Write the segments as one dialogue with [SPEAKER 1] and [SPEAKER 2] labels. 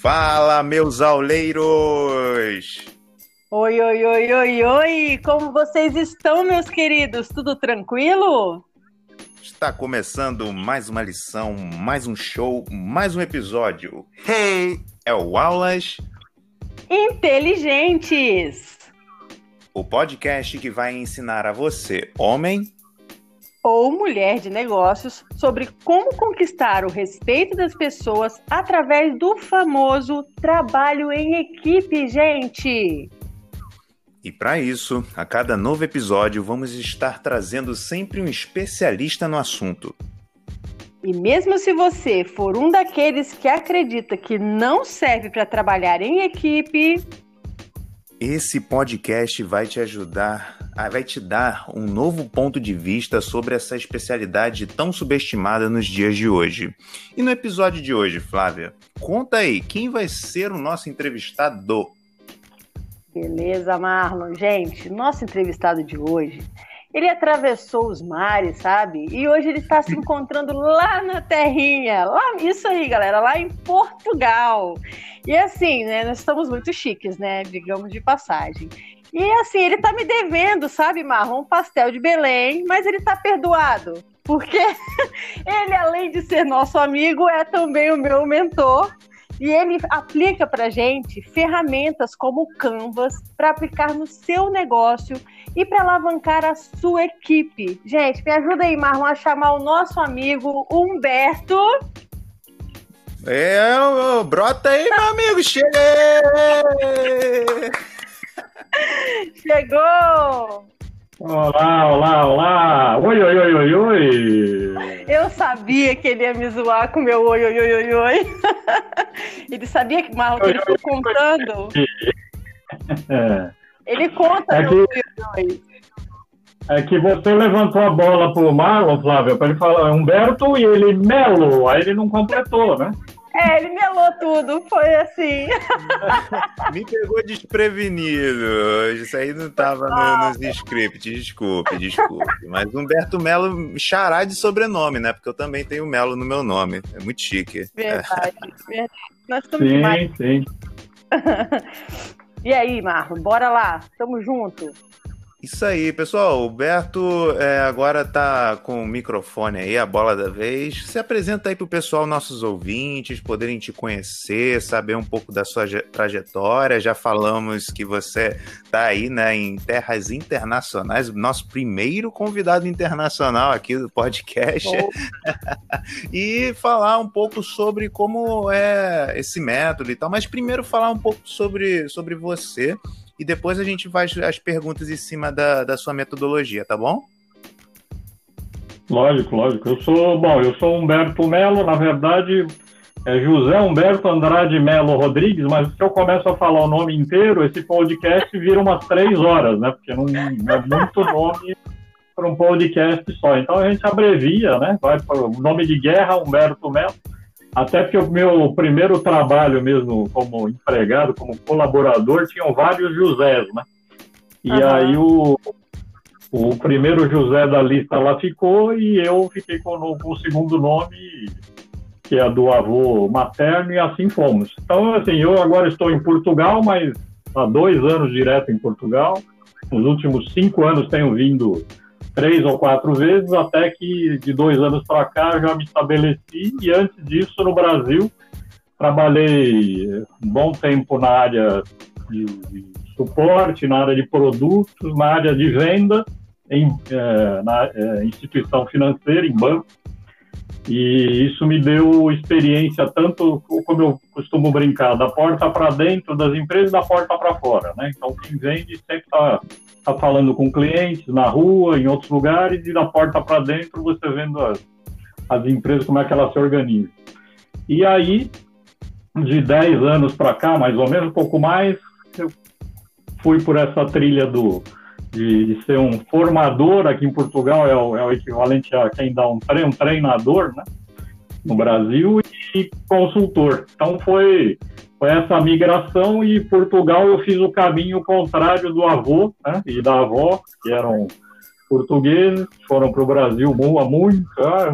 [SPEAKER 1] Fala, meus auleiros!
[SPEAKER 2] Oi, oi, oi, oi, oi! Como vocês estão, meus queridos? Tudo tranquilo?
[SPEAKER 1] Está começando mais uma lição, mais um show, mais um episódio. Hey! É o Aulas
[SPEAKER 2] Inteligentes!
[SPEAKER 1] O podcast que vai ensinar a você, homem
[SPEAKER 2] ou mulher de negócios sobre como conquistar o respeito das pessoas através do famoso trabalho em equipe, gente.
[SPEAKER 1] E para isso, a cada novo episódio, vamos estar trazendo sempre um especialista no assunto.
[SPEAKER 2] E mesmo se você for um daqueles que acredita que não serve para trabalhar em equipe,
[SPEAKER 1] esse podcast vai te ajudar vai te dar um novo ponto de vista sobre essa especialidade tão subestimada nos dias de hoje. E no episódio de hoje, Flávia, conta aí, quem vai ser o nosso entrevistado?
[SPEAKER 2] Beleza, Marlon. Gente, nosso entrevistado de hoje, ele atravessou os mares, sabe? E hoje ele está se encontrando lá na terrinha, lá, isso aí, galera, lá em Portugal. E assim, né, nós estamos muito chiques, né, digamos de passagem. E assim, ele tá me devendo, sabe, Marrom, um pastel de Belém, mas ele tá perdoado. Porque ele, além de ser nosso amigo, é também o meu mentor. E ele aplica para gente ferramentas como o Canvas para aplicar no seu negócio e para alavancar a sua equipe. Gente, me ajuda aí, Marlon, a chamar o nosso amigo Humberto.
[SPEAKER 1] É, brota aí, meu amigo, cheguei!
[SPEAKER 2] Chegou!
[SPEAKER 3] Olá, olá, olá! Oi, oi, oi, oi, oi!
[SPEAKER 2] Eu sabia que ele ia me zoar com meu oi, oi, oi, oi, oi. Ele sabia que Marlon que ele ficou contando. É. Ele conta
[SPEAKER 3] é que, oi, oi. É que você levantou a bola pro Marlon, Flávio, para ele falar Humberto e ele Melo, aí ele não completou, né?
[SPEAKER 2] É, ele melou tudo, foi assim.
[SPEAKER 1] Me pegou desprevenido. Isso aí não estava no, nos scripts, desculpe, desculpe. Mas Humberto Melo xará de sobrenome, né? Porque eu também tenho Melo no meu nome. É muito chique.
[SPEAKER 2] Verdade, verdade. Nós estamos sim, demais. Sim. e aí, Marlon, bora lá. Tamo junto.
[SPEAKER 1] Isso aí, pessoal. O Berto é, agora está com o microfone aí, a bola da vez. Se apresenta aí para o pessoal, nossos ouvintes, poderem te conhecer, saber um pouco da sua trajetória. Já falamos que você está aí né, em terras internacionais, nosso primeiro convidado internacional aqui do podcast. Oh. e falar um pouco sobre como é esse método e tal. Mas primeiro falar um pouco sobre, sobre você e depois a gente faz as perguntas em cima da, da sua metodologia, tá bom?
[SPEAKER 3] Lógico, lógico. Eu sou, bom, eu sou Humberto Melo, na verdade é José Humberto Andrade Melo Rodrigues, mas se eu começo a falar o nome inteiro, esse podcast vira umas três horas, né? Porque não, é muito nome para um podcast só. Então a gente abrevia, né? Vai para o nome de guerra, Humberto Melo. Até porque o meu primeiro trabalho mesmo como empregado, como colaborador, tinham vários Josés, né? E uhum. aí o, o primeiro José da lista lá ficou e eu fiquei com o, o segundo nome, que é do avô materno, e assim fomos. Então, assim, eu agora estou em Portugal, mas há dois anos direto em Portugal. Nos últimos cinco anos tenho vindo três ou quatro vezes, até que de dois anos para cá já me estabeleci. E antes disso, no Brasil, trabalhei um bom tempo na área de, de suporte, na área de produtos, na área de venda, em, é, na é, instituição financeira, em banco. E isso me deu experiência tanto, como eu costumo brincar, da porta para dentro das empresas da porta para fora. Né? Então, quem vende sempre está tá falando com clientes na rua, em outros lugares, e da porta para dentro você vendo as, as empresas, como é que elas se organizam. E aí, de 10 anos para cá, mais ou menos, um pouco mais, eu fui por essa trilha do, de, de, ser um formador aqui em Portugal, é o, é o equivalente a quem dá um, um treinador né, no Brasil, e consultor. Então foi, foi essa migração e Portugal eu fiz o caminho contrário do avô né, e da avó, que eram portugueses, foram para o Brasil há muito, ah,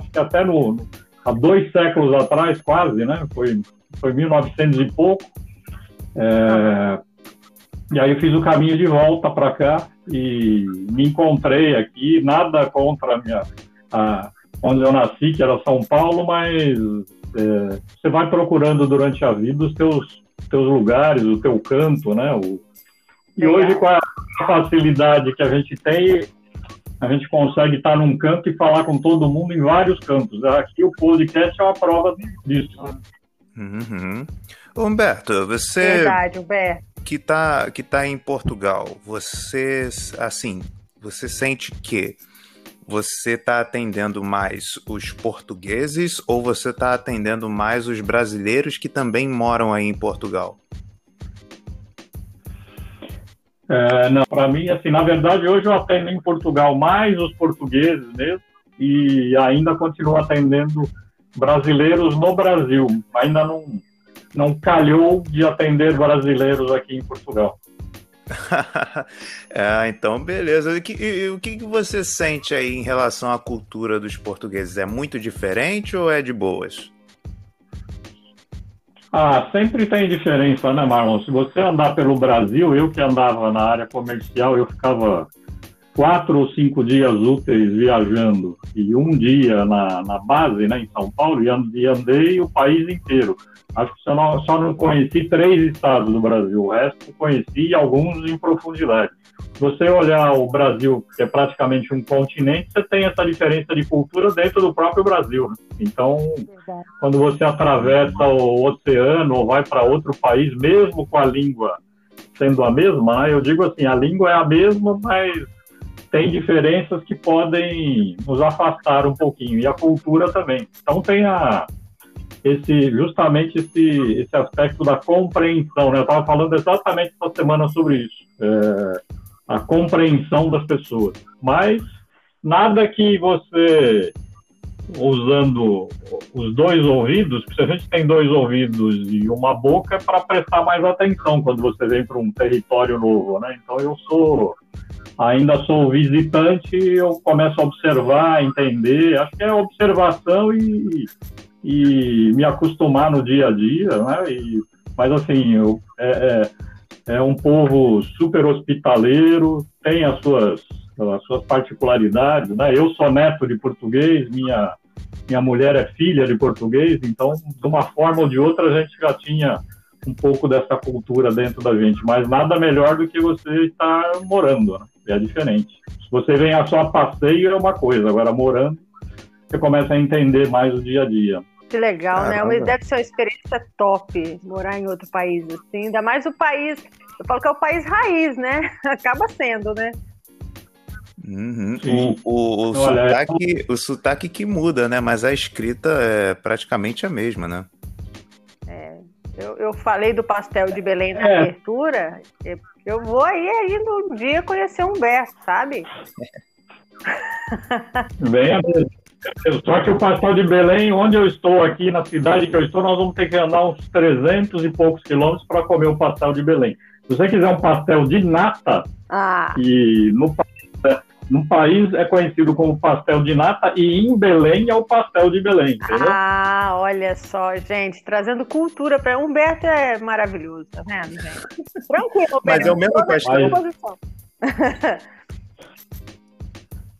[SPEAKER 3] acho que até no, há dois séculos atrás, quase, né? Foi foi 1900 e pouco. É, e aí eu fiz o caminho de volta para cá e me encontrei aqui, nada contra a minha, a, onde eu nasci, que era São Paulo, mas é, você vai procurando durante a vida os teus, teus lugares, o teu canto, né? O, e hoje, com a facilidade que a gente tem, a gente consegue estar num canto e falar com todo mundo em vários campos. Aqui o podcast é uma prova disso.
[SPEAKER 1] Uhum. Humberto, você.
[SPEAKER 2] Verdade, Humberto.
[SPEAKER 1] Que está que tá em Portugal, você, assim, você sente que você está atendendo mais os portugueses ou você está atendendo mais os brasileiros que também moram aí em Portugal?
[SPEAKER 3] É, não, para mim, assim, na verdade, hoje eu atendo em Portugal mais os portugueses mesmo e ainda continuo atendendo brasileiros no Brasil. Ainda não, não calhou de atender brasileiros aqui em Portugal.
[SPEAKER 1] É, então, beleza. E, e, o que, que você sente aí em relação à cultura dos portugueses? É muito diferente ou é de boas?
[SPEAKER 3] Ah, sempre tem diferença, né, Marlon? Se você andar pelo Brasil, eu que andava na área comercial, eu ficava quatro ou cinco dias úteis viajando e um dia na, na base, né, em São Paulo, e andei o país inteiro. Acho que só não, só não conheci três estados do Brasil, o resto conheci alguns em profundidade. Se você olhar o Brasil, que é praticamente um continente, você tem essa diferença de cultura dentro do próprio Brasil. Né? Então, quando você atravessa o oceano ou vai para outro país, mesmo com a língua sendo a mesma, né? eu digo assim, a língua é a mesma, mas tem diferenças que podem nos afastar um pouquinho, e a cultura também. Então tem a, esse, justamente esse, esse aspecto da compreensão, né? eu estava falando exatamente essa semana sobre isso, é, a compreensão das pessoas. Mas nada que você, usando os dois ouvidos, se a gente tem dois ouvidos e uma boca, é para prestar mais atenção quando você vem para um território novo, né? Então eu sou ainda sou visitante, eu começo a observar, entender, acho que é observação e, e me acostumar no dia a dia, né? E, mas assim, eu, é, é, é, um povo super hospitaleiro, tem as suas, as suas particularidades, né? Eu sou neto de português, minha, minha mulher é filha de português, então, de uma forma ou de outra, a gente já tinha um pouco dessa cultura dentro da gente, mas nada melhor do que você estar morando, né? é diferente. Se você vem a só passeio é uma coisa, agora morando, você começa a entender mais o dia a dia.
[SPEAKER 2] Que legal, né? Caramba. né? Deve ser uma experiência top morar em outro país, assim. Ainda mais o país, eu falo que é o país raiz, né? Acaba sendo, né?
[SPEAKER 1] Uhum. O, o, o, sotaque, o sotaque que muda, né? Mas a escrita é praticamente a mesma, né?
[SPEAKER 2] É, eu, eu falei do pastel de Belém na é. abertura. Eu vou aí ainda um dia conhecer Humberto, sabe?
[SPEAKER 3] Venha Só que o pastel de Belém, onde eu estou aqui, na cidade que eu estou, nós vamos ter que andar uns 300 e poucos quilômetros para comer o pastel de Belém. Se você quiser um pastel de nata, ah. e no no país é conhecido como pastel de nata e em Belém é o pastel de Belém, entendeu?
[SPEAKER 2] Ah, olha só, gente, trazendo cultura para Humberto é maravilhoso, tá vendo, gente? Tranquilo,
[SPEAKER 1] Mas é o mesmo pastel.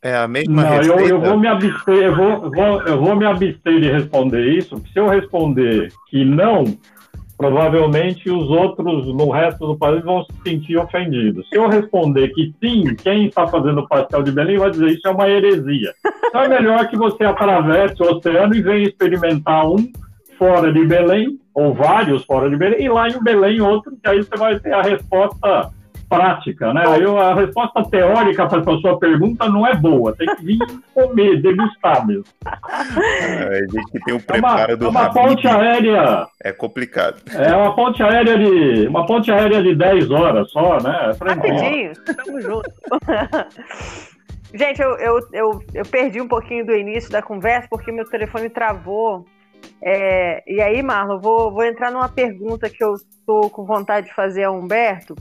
[SPEAKER 1] É a mesma
[SPEAKER 3] Não, eu, eu, vou me abster, eu vou, vou, eu vou me abster de responder isso, porque se eu responder que não, provavelmente os outros no resto do país vão se sentir ofendidos. Se eu responder que sim, quem está fazendo o pastel de Belém vai dizer isso é uma heresia. Então é melhor que você atravesse o oceano e venha experimentar um fora de Belém, ou vários fora de Belém, e lá em Belém outro, que aí você vai ter a resposta prática, né? Aí a resposta teórica para a sua pergunta não é boa, tem que vir comer, degustar mesmo.
[SPEAKER 1] É, a gente tem o preparo
[SPEAKER 3] é uma,
[SPEAKER 1] do
[SPEAKER 3] uma ponte aérea.
[SPEAKER 1] É complicado.
[SPEAKER 3] É uma ponte aérea de uma ponte aérea de 10 horas só, né?
[SPEAKER 2] É Rapidinho, tamo junto. Gente, eu, eu, eu, eu perdi um pouquinho do início da conversa porque meu telefone travou. É, e aí, Marlon, vou, vou entrar numa pergunta que eu estou com vontade de fazer a Humberto,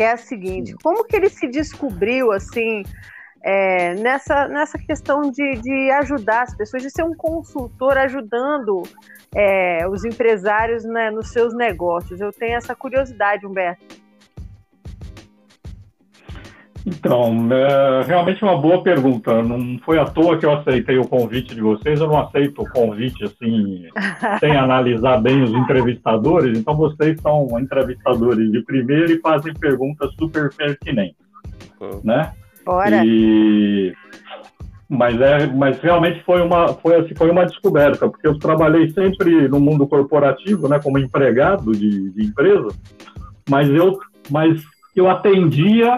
[SPEAKER 2] que é a seguinte: como que ele se descobriu assim é, nessa, nessa questão de, de ajudar as pessoas, de ser um consultor ajudando é, os empresários né, nos seus negócios. Eu tenho essa curiosidade, Humberto.
[SPEAKER 3] Então, é realmente uma boa pergunta. Não foi à toa que eu aceitei o convite de vocês. Eu não aceito o convite assim, sem analisar bem os entrevistadores. Então, vocês são entrevistadores de primeira e fazem perguntas super pertinentes, uhum. né?
[SPEAKER 2] Bora.
[SPEAKER 3] E mas é, mas realmente foi uma foi assim, foi uma descoberta, porque eu trabalhei sempre no mundo corporativo, né, como empregado de, de empresa, mas eu mas eu atendia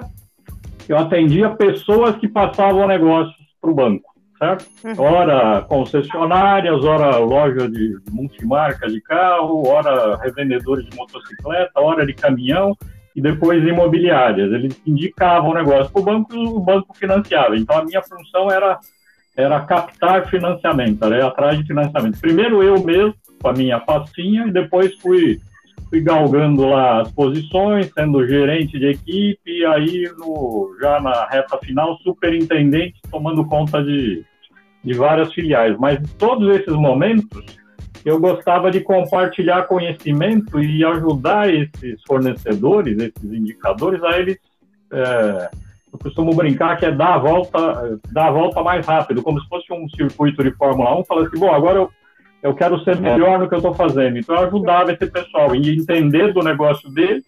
[SPEAKER 3] eu atendia pessoas que passavam negócios para o banco, certo? Uhum. Ora concessionárias, ora loja de, de multimarca de carro, ora revendedores de motocicleta, ora de caminhão e depois imobiliárias. Eles indicavam o negócio para o banco e o banco financiava. Então a minha função era era captar financiamento, era ir atrás de financiamento. Primeiro eu mesmo, com a minha pastinha, e depois fui fui galgando lá as posições, sendo gerente de equipe, e aí no, já na reta final, superintendente, tomando conta de, de várias filiais. Mas todos esses momentos, eu gostava de compartilhar conhecimento e ajudar esses fornecedores, esses indicadores, a eles. É, eu costumo brincar que é dar a volta, dar a volta mais rápido, como se fosse um circuito de Fórmula 1, falar assim, bom, agora eu eu quero ser melhor no que eu estou fazendo. Então, eu ajudava esse pessoal em entender do negócio dele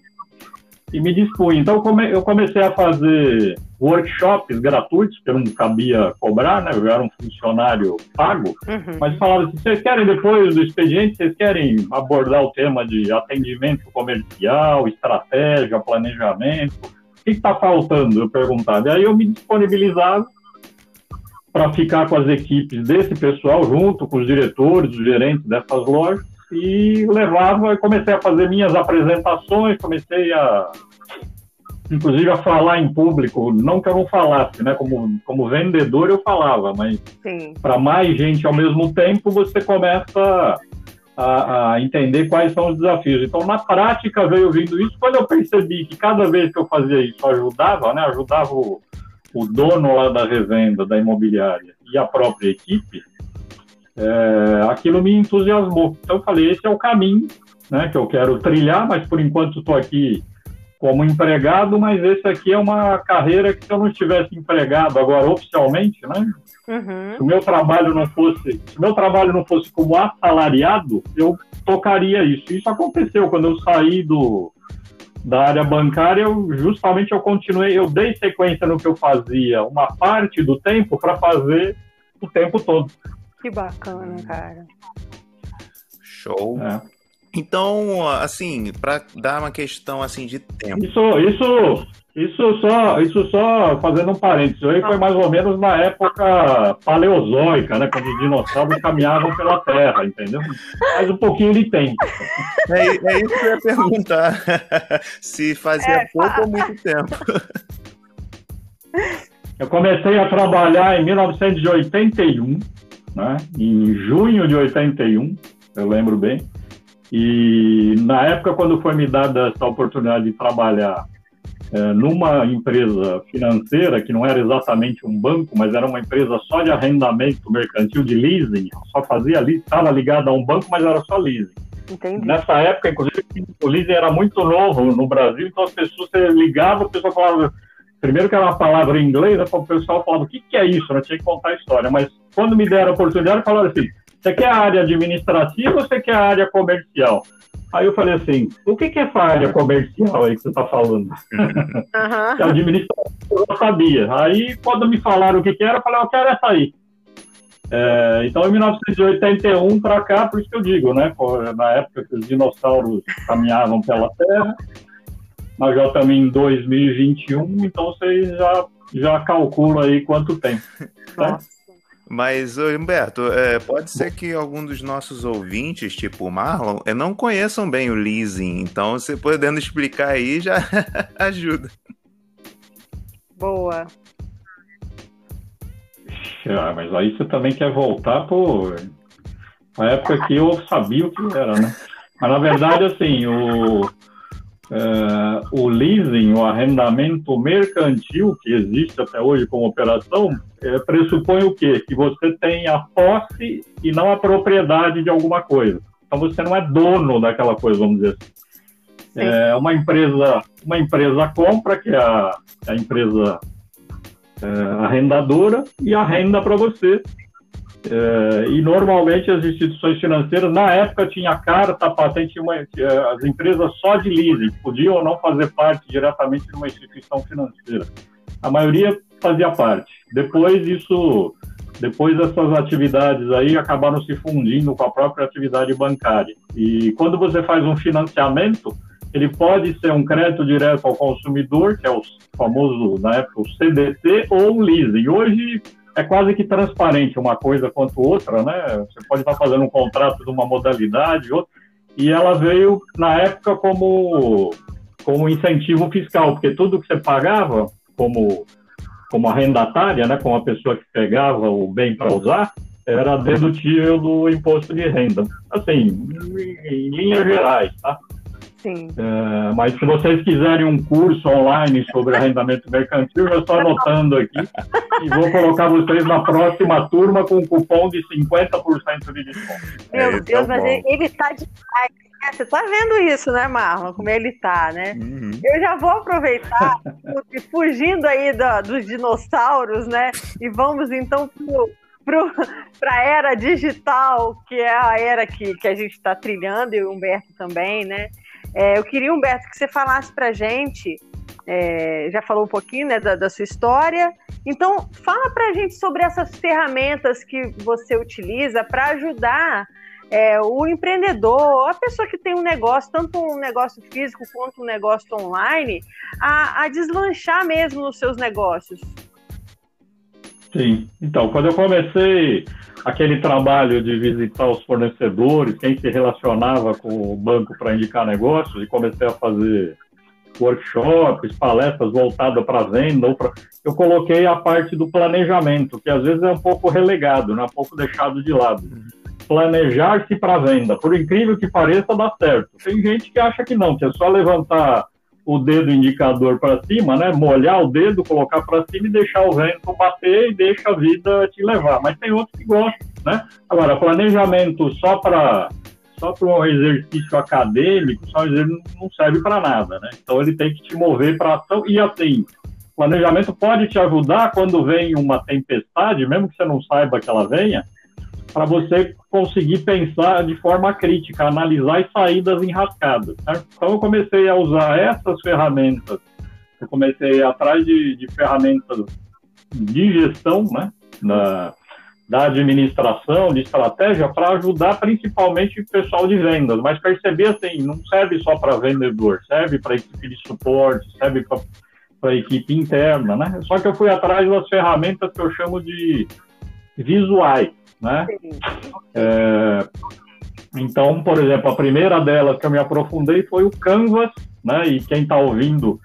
[SPEAKER 3] e me dispunha. Então, eu comecei a fazer workshops gratuitos, que eu não cabia cobrar, né? Eu era um funcionário pago, uhum. mas falava assim, vocês querem, depois do expediente, vocês querem abordar o tema de atendimento comercial, estratégia, planejamento? O que está faltando? Eu perguntava. E aí eu me disponibilizava para ficar com as equipes desse pessoal, junto com os diretores, os gerentes dessas lojas, e levava, comecei a fazer minhas apresentações, comecei a, inclusive, a falar em público, não que eu não falasse, né? Como, como vendedor eu falava, mas para mais gente ao mesmo tempo você começa a, a, entender quais são os desafios. Então, na prática, veio vindo isso. Quando eu percebi que cada vez que eu fazia isso ajudava, né? Ajudava o, o dono lá da revenda, da imobiliária e a própria equipe, é, aquilo me entusiasmou. Então eu falei, esse é o caminho né, que eu quero trilhar, mas por enquanto estou aqui como empregado, mas esse aqui é uma carreira que se eu não estivesse empregado agora oficialmente, né? Uhum. Se o meu trabalho não fosse, se o meu trabalho não fosse como assalariado, eu tocaria isso. Isso aconteceu quando eu saí do, da área bancária, eu, justamente eu continuei, eu dei sequência no que eu fazia uma parte do tempo para fazer o tempo todo.
[SPEAKER 2] Que bacana, cara.
[SPEAKER 1] Show. É. Então, assim, para dar uma questão assim de tempo.
[SPEAKER 3] Isso, isso isso só, isso só fazendo um parênteses, aí foi mais ou menos na época paleozoica, né? Quando os dinossauros caminhavam pela Terra, entendeu? Faz um pouquinho de tempo.
[SPEAKER 1] É, é isso que eu ia perguntar. Se fazia é, pouco ou muito tempo.
[SPEAKER 3] Eu comecei a trabalhar em 1981, né? Em junho de 81, eu lembro bem. E na época, quando foi me dada essa oportunidade de trabalhar é, numa empresa financeira, que não era exatamente um banco, mas era uma empresa só de arrendamento mercantil de leasing, só fazia ali, estava ligada a um banco, mas era só leasing. Entendi. Nessa época, inclusive, o leasing era muito novo no Brasil, então as pessoas você ligava, o pessoal falava, primeiro que era uma palavra em inglês, né, o pessoal falava, o que, que é isso? Eu tinha que contar a história, mas quando me deram a oportunidade, falaram assim, você quer a área administrativa ou você quer a área comercial? Aí eu falei assim, o que, que é essa área comercial aí que você está falando? Uhum. que administração eu não sabia. Aí quando me falaram o que, que era, eu falei, eu quero essa aí. É, então, em 1981 para cá, por isso que eu digo, né? Na época que os dinossauros caminhavam pela Terra, nós já estamos em 2021, então vocês já, já calculam aí quanto tempo. Tá?
[SPEAKER 1] Mas, Humberto, é, pode ser que algum dos nossos ouvintes, tipo o Marlon, é, não conheçam bem o leasing. Então, você podendo explicar aí já ajuda.
[SPEAKER 2] Boa.
[SPEAKER 3] Ah, mas aí você também quer voltar por a época que eu sabia o que era, né? Mas na verdade, assim, o, Uh, o leasing, o arrendamento mercantil, que existe até hoje como operação, é, pressupõe o quê? Que você tem a posse e não a propriedade de alguma coisa. Então você não é dono daquela coisa, vamos dizer assim. É, uma empresa, uma empresa compra, que é a, a empresa é, arrendadora, e arrenda para você. É, e normalmente as instituições financeiras, na época, tinha carta, patente, uma, é, as empresas só de leasing podiam ou não fazer parte diretamente de uma instituição financeira. A maioria fazia parte. Depois isso, depois essas atividades aí acabaram se fundindo com a própria atividade bancária. E quando você faz um financiamento, ele pode ser um crédito direto ao consumidor, que é o famoso, na época, o CDC, ou um leasing. Hoje é quase que transparente uma coisa quanto outra, né? Você pode estar fazendo um contrato de uma modalidade, outra, e ela veio, na época, como, como incentivo fiscal, porque tudo que você pagava como, como arrendatária, né, como a pessoa que pegava o bem para usar, era dedutível do imposto de renda. Assim, em, em linhas gerais, tá?
[SPEAKER 2] Sim.
[SPEAKER 3] É, mas se vocês quiserem um curso online sobre arrendamento mercantil, eu estou anotando aqui e vou colocar vocês na próxima turma com um cupom de 50% de desconto.
[SPEAKER 2] Meu é, Deus, tá mas ele está demais. Né? Você está vendo isso, né, Marlon? Como ele está, né? Uhum. Eu já vou aproveitar, fugindo aí do, dos dinossauros, né? E vamos então para a era digital, que é a era que, que a gente está trilhando, e o Humberto também, né? É, eu queria, Humberto, que você falasse para a gente, é, já falou um pouquinho né, da, da, sua história, então fala para a gente sobre essas ferramentas que você utiliza para ajudar é, o empreendedor, a pessoa que tem um negócio, tanto um negócio físico quanto um negócio online, a, a deslanchar mesmo nos seus negócios.
[SPEAKER 3] Sim, então, quando eu comecei aquele trabalho de visitar os fornecedores, quem se relacionava com o banco para indicar negócios, e comecei a fazer workshops, palestras voltadas para venda, ou pra... eu coloquei a parte do planejamento, que às vezes é um pouco relegado, né? um pouco deixado de lado. Planejar-se para venda, por incrível que pareça, dá certo. Tem gente que acha que não, que é só levantar o dedo indicador para cima, né? Molhar o dedo, colocar para cima e deixar o vento bater e deixa a vida te levar. Mas tem outros que gostam, né? Agora, planejamento só para só para um exercício acadêmico, só não serve para nada, né? Então ele tem que te mover para ação e assim, planejamento pode te ajudar quando vem uma tempestade, mesmo que você não saiba que ela venha, para você conseguir pensar de forma crítica, analisar e sair das enrascadas. Certo? Então eu comecei a usar essas ferramentas, eu comecei atrás de, de ferramentas de gestão, né, da, da administração, de estratégia, para ajudar principalmente o pessoal de vendas. Mas perceber assim, não serve só para vendedor, serve para equipe de suporte, serve para a equipe interna, né? Só que eu fui atrás das ferramentas que eu chamo de visuais né? É, então, por exemplo, a primeira delas que eu me aprofundei foi o Canvas, né? E quem está ouvindo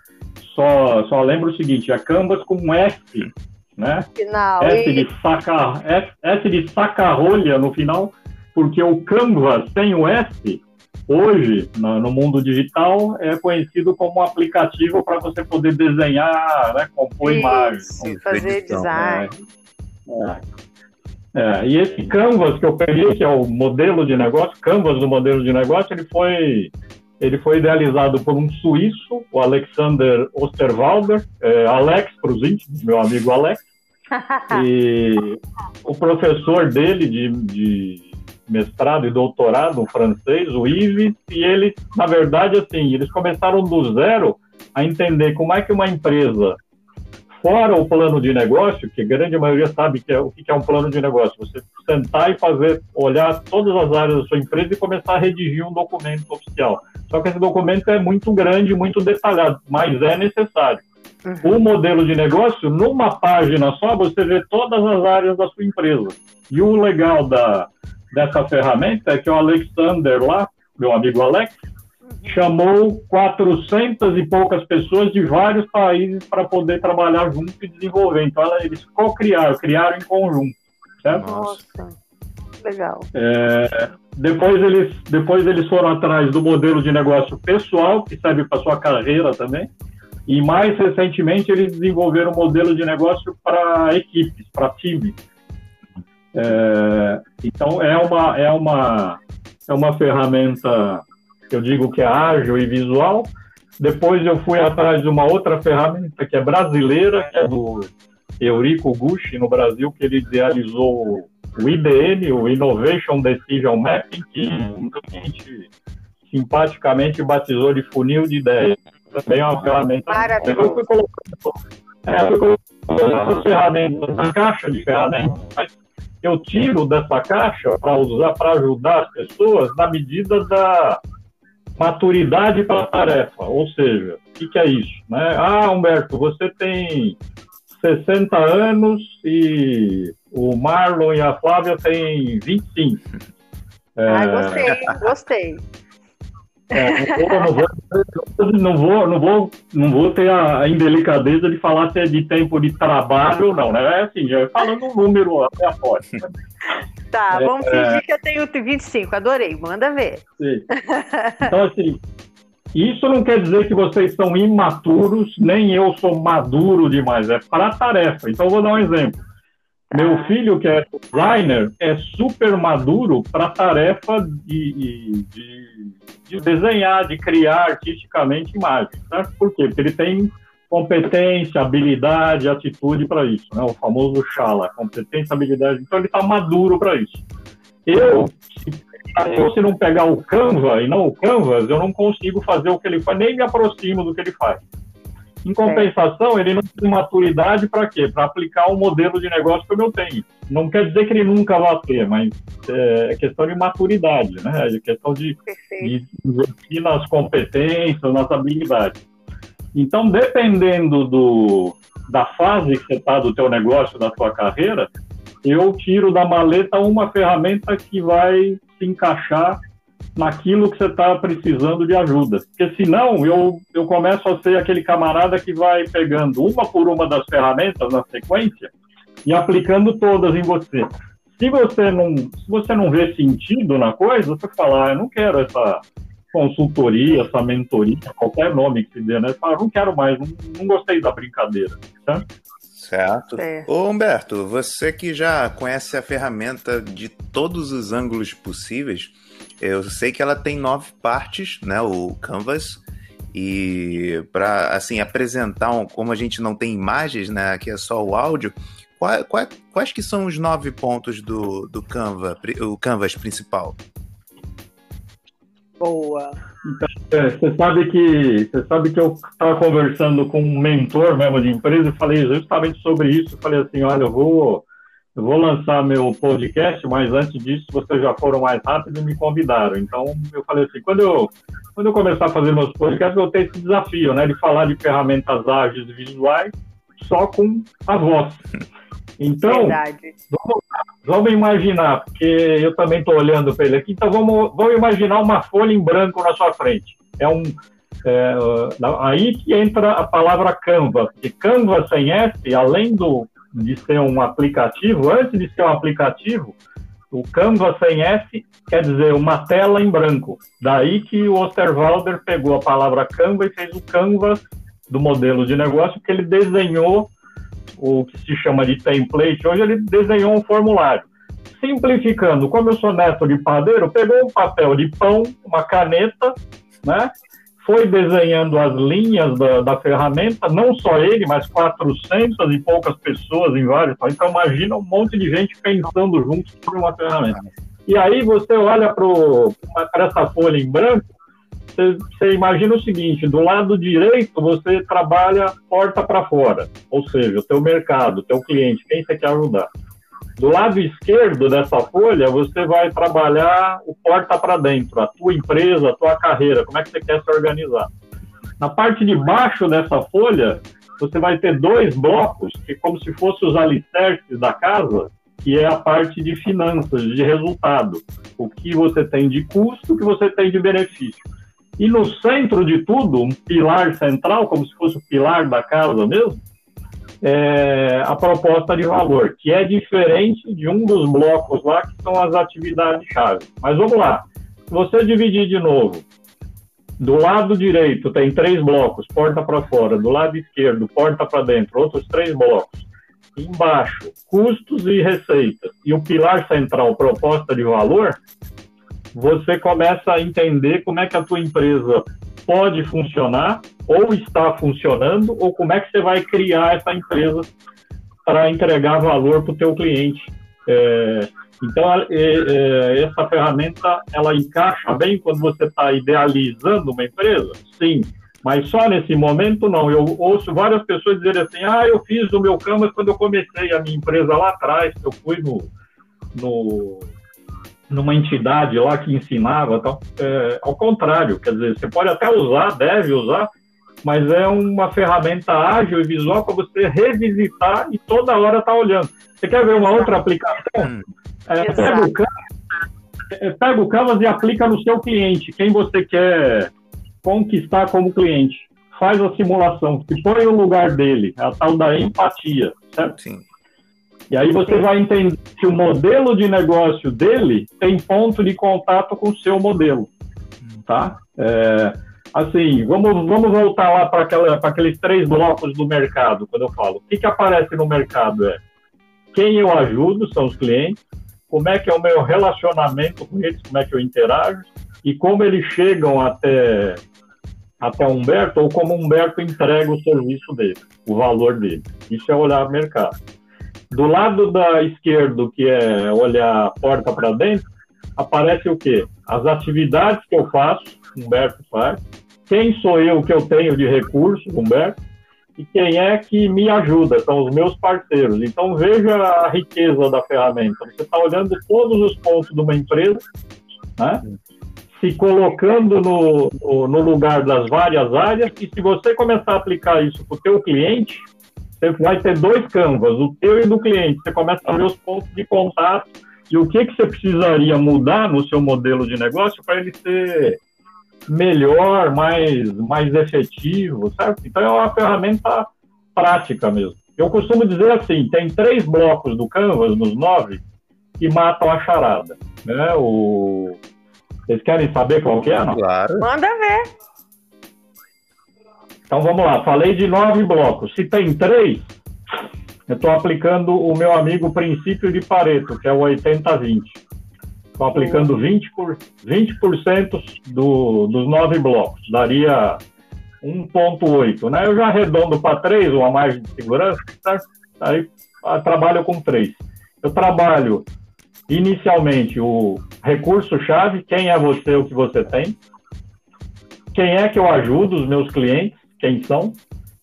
[SPEAKER 3] só, só lembra o seguinte, é Canvas com um F, né?
[SPEAKER 2] Final,
[SPEAKER 3] S, de saca, S, S de saca-rolha no final, porque o Canvas tem o S, hoje, no, no, mundo digital, é conhecido como um aplicativo para você poder desenhar, né, compor Isso, imagens.
[SPEAKER 2] fazer design.
[SPEAKER 3] É, é. É, e esse Canvas que eu peguei, que é o modelo de negócio, Canvas do modelo de negócio, ele foi, ele foi idealizado por um suíço, o Alexander Osterwalder, é, Alex para os íntimos, meu amigo Alex, e o professor dele de, de mestrado e doutorado, um francês, o Yves, e ele, na verdade, assim, eles começaram do zero a entender como é que uma empresa fora o plano de negócio, que a grande maioria sabe que é, o que é um plano de negócio, você sentar e fazer, olhar todas as áreas da sua empresa e começar a redigir um documento oficial. Só que esse documento é muito grande, muito detalhado, mas é necessário. Uhum. O modelo de negócio, numa página só, você vê todas as áreas da sua empresa. E o legal da, dessa ferramenta é que o Alexander lá, meu amigo Alex, chamou 400 e poucas pessoas de vários países para poder trabalhar junto e desenvolver. Então, eles co-criaram, criaram em conjunto. Certo?
[SPEAKER 2] Nossa. Legal.
[SPEAKER 3] É, depois, eles, depois eles foram atrás do modelo de negócio pessoal, que serve para sua carreira também. E mais recentemente eles desenvolveram um modelo de negócio para equipes, para times. É, então é uma, é, uma, é uma ferramenta, eu digo que é ágil e visual. Depois eu fui atrás de uma outra ferramenta que é brasileira, que é do Eurico Gucci, no Brasil, que ele idealizou o IDM, o Innovation Decision Mapping, que a gente simpaticamente batizou de funil de ideias. Também é uma ferramenta.
[SPEAKER 2] Eu fui colocando,
[SPEAKER 3] é, fui colocando ferramentas na caixa de ferramentas, eu tiro dessa caixa para usar para ajudar as pessoas na medida da maturidade para a tarefa. Ou seja, o que, que, é isso? Né? Ah, Humberto, você tem 60 anos e o Marlon e a Flávia têm 25.
[SPEAKER 2] É... Ah, gostei, gostei.
[SPEAKER 3] É, não, vou, não, vou, não, vou, não vou ter a indelicadeza de falar se é de tempo de trabalho ou não, né? É assim, falando um número até a foto.
[SPEAKER 2] Tá, é, vamos é. fingir que eu tenho 25, adorei, manda ver.
[SPEAKER 3] Sim. Então, assim, isso não quer dizer que vocês são imaturos, nem eu sou maduro demais, é para a tarefa. Então, vou dar um exemplo. Meu ah. filho, que é designer, é super maduro para a tarefa de, de, de, desenhar, de criar artisticamente imagens. Certo? Por quê? Porque ele tem competência, habilidade, atitude para isso, né? o famoso Shala, competência, habilidade. Então ele está maduro para isso. Eu, se, se não pegar o Canva e não o Canvas, eu não consigo fazer o que ele faz, nem me aproximo do que ele faz. Em compensação, ele não tem maturidade para quê? Para aplicar o um modelo de negócio que eu tenho. Não quer dizer que ele nunca vai ter, mas é, é questão de maturidade, né? É questão de, de investir nas competências, nas habilidades. Então, dependendo do, da fase que você está do teu negócio, da tua carreira, eu tiro da maleta uma ferramenta que vai se encaixar naquilo que você está precisando de ajuda. Porque senão eu, eu começo a ser aquele camarada que vai pegando uma por uma das ferramentas na sequência e aplicando todas em você. Se você não, se você não vê sentido na coisa, você fala, ah, eu não quero essa consultoria, essa mentoria, qualquer nome que se dê, né? Você fala, não quero mais, não, não gostei da brincadeira. Tá?
[SPEAKER 1] Certo. É. Ô Humberto, você que já conhece a ferramenta de todos os ângulos possíveis, eu sei que ela tem nove partes, né? O Canvas. E para assim apresentar, um, como a gente não tem imagens, né? Aqui é só o áudio. Quais, quais, quais que são os nove pontos do, do Canva, o Canvas principal?
[SPEAKER 2] Boa.
[SPEAKER 3] Então, é, você sabe que você sabe que eu estava conversando com um mentor mesmo de empresa e falei justamente sobre isso. Eu falei assim, olha, eu vou eu vou lançar meu podcast, mas antes disso vocês já foram mais rápidos e me convidaram. Então eu falei assim, quando eu, quando eu começar a fazer meus podcasts, eu tenho esse desafio, né, de falar de ferramentas ágeis visuais só com a voz. Então, vamos, vamos, imaginar, porque eu também estou olhando para ele aqui, então vamos, vamos imaginar uma folha em branco na sua frente. É um, é, aí que entra a palavra Canva, porque Canva sem S, além do de ser um aplicativo, antes de ser um aplicativo, o Canva sem S quer dizer uma tela em branco. Daí que o Osterwalder pegou a palavra Canva e fez o Canvas do modelo de negócio, que ele desenhou o que se chama de template. Hoje ele desenhou um formulário. Simplificando, como eu sou neto de padeiro, pegou um papel de pão, uma caneta, né? Foi desenhando as linhas da, da, ferramenta, não só ele, mas 400 e poucas pessoas em vários. Então, imagina um monte de gente pensando juntos sobre uma ferramenta. E aí você olha para essa folha em branco, você, você, imagina o seguinte: do lado direito você trabalha porta para fora, ou seja, o teu mercado, o teu cliente, quem você quer ajudar. Do lado esquerdo dessa folha, você vai trabalhar o porta para dentro, a tua empresa, a tua carreira, como é que você quer se organizar. Na parte de baixo dessa folha, você vai ter dois blocos, que é como se fossem os alicerces da casa, que é a parte de finanças, de resultado. O que você tem de custo, o que você tem de benefício. E no centro de tudo, um pilar central, como se fosse o pilar da casa mesmo, é, a proposta de valor, que é diferente de um dos blocos lá, que são as atividades-chave. Mas vamos lá. Se você dividir de novo, do lado direito tem três blocos, porta para fora, do lado esquerdo, porta para dentro, outros três blocos. Embaixo, custos e receitas. E o pilar central, proposta de valor, você começa a entender como é que a tua empresa pode funcionar ou está funcionando ou como é que você vai criar essa empresa para entregar valor para o teu cliente. É, então, é, é, essa ferramenta, ela encaixa bem quando você está idealizando uma empresa? Sim, mas só nesse momento não. Eu ouço várias pessoas dizerem assim, ah, eu fiz o meu Canvas quando eu comecei a minha empresa lá atrás, eu fui no, no numa entidade lá que ensinava, tal. É, ao contrário, quer dizer, você pode até usar, deve usar, mas é uma ferramenta ágil e visual para você revisitar e toda hora estar tá olhando. Você quer ver uma outra aplicação? Hum. É, pega, o Canvas, é, pega o Canvas e aplica no seu cliente, quem você quer conquistar como cliente. Faz a simulação, se põe no lugar dele, a tal da empatia, certo? Sim. E aí você vai entender que o modelo de negócio dele tem ponto de contato com o seu modelo, tá? É, assim, vamos, vamos voltar lá para aqueles três blocos do mercado, quando eu falo. O que, que aparece no mercado é quem eu ajudo, são os clientes, como é que é o meu relacionamento com eles, como é que eu interajo, e como eles chegam até, até Humberto, ou como Humberto entrega o serviço dele, o valor dele. Isso é olhar mercado. Do lado da esquerdo, que é olhar a porta para dentro, aparece o quê? As atividades que eu faço, Humberto faz, quem sou eu que eu tenho de recursos, Humberto, e quem é que me ajuda, são os meus parceiros. Então veja a riqueza da ferramenta. Você está olhando todos os pontos de uma empresa, né? se colocando no, no, no, lugar das várias áreas, e se você começar a aplicar isso para o teu cliente, você vai ter dois canvas, o teu e do cliente. Você começa a ver os pontos de contato e o que, que você precisaria mudar no seu modelo de negócio para ele ser melhor, mais, mais efetivo, certo? Então é uma ferramenta prática mesmo. Eu costumo dizer assim, tem três blocos do Canvas, nos nove, que matam a charada. Né? O... Vocês querem saber qual que é? Não?
[SPEAKER 2] Claro. Manda ver.
[SPEAKER 3] Então vamos lá, falei de nove blocos. Se tem três, eu estou aplicando o meu amigo princípio de Pareto, que é o 80-20. Estou aplicando 20%, por, 20 do, dos nove blocos, daria 1,8. Né? Eu já arredondo para três, uma margem de segurança, certo? aí eu trabalho com três. Eu trabalho inicialmente o recurso-chave, quem é você, o que você tem, quem é que eu ajudo, os meus clientes, quem são,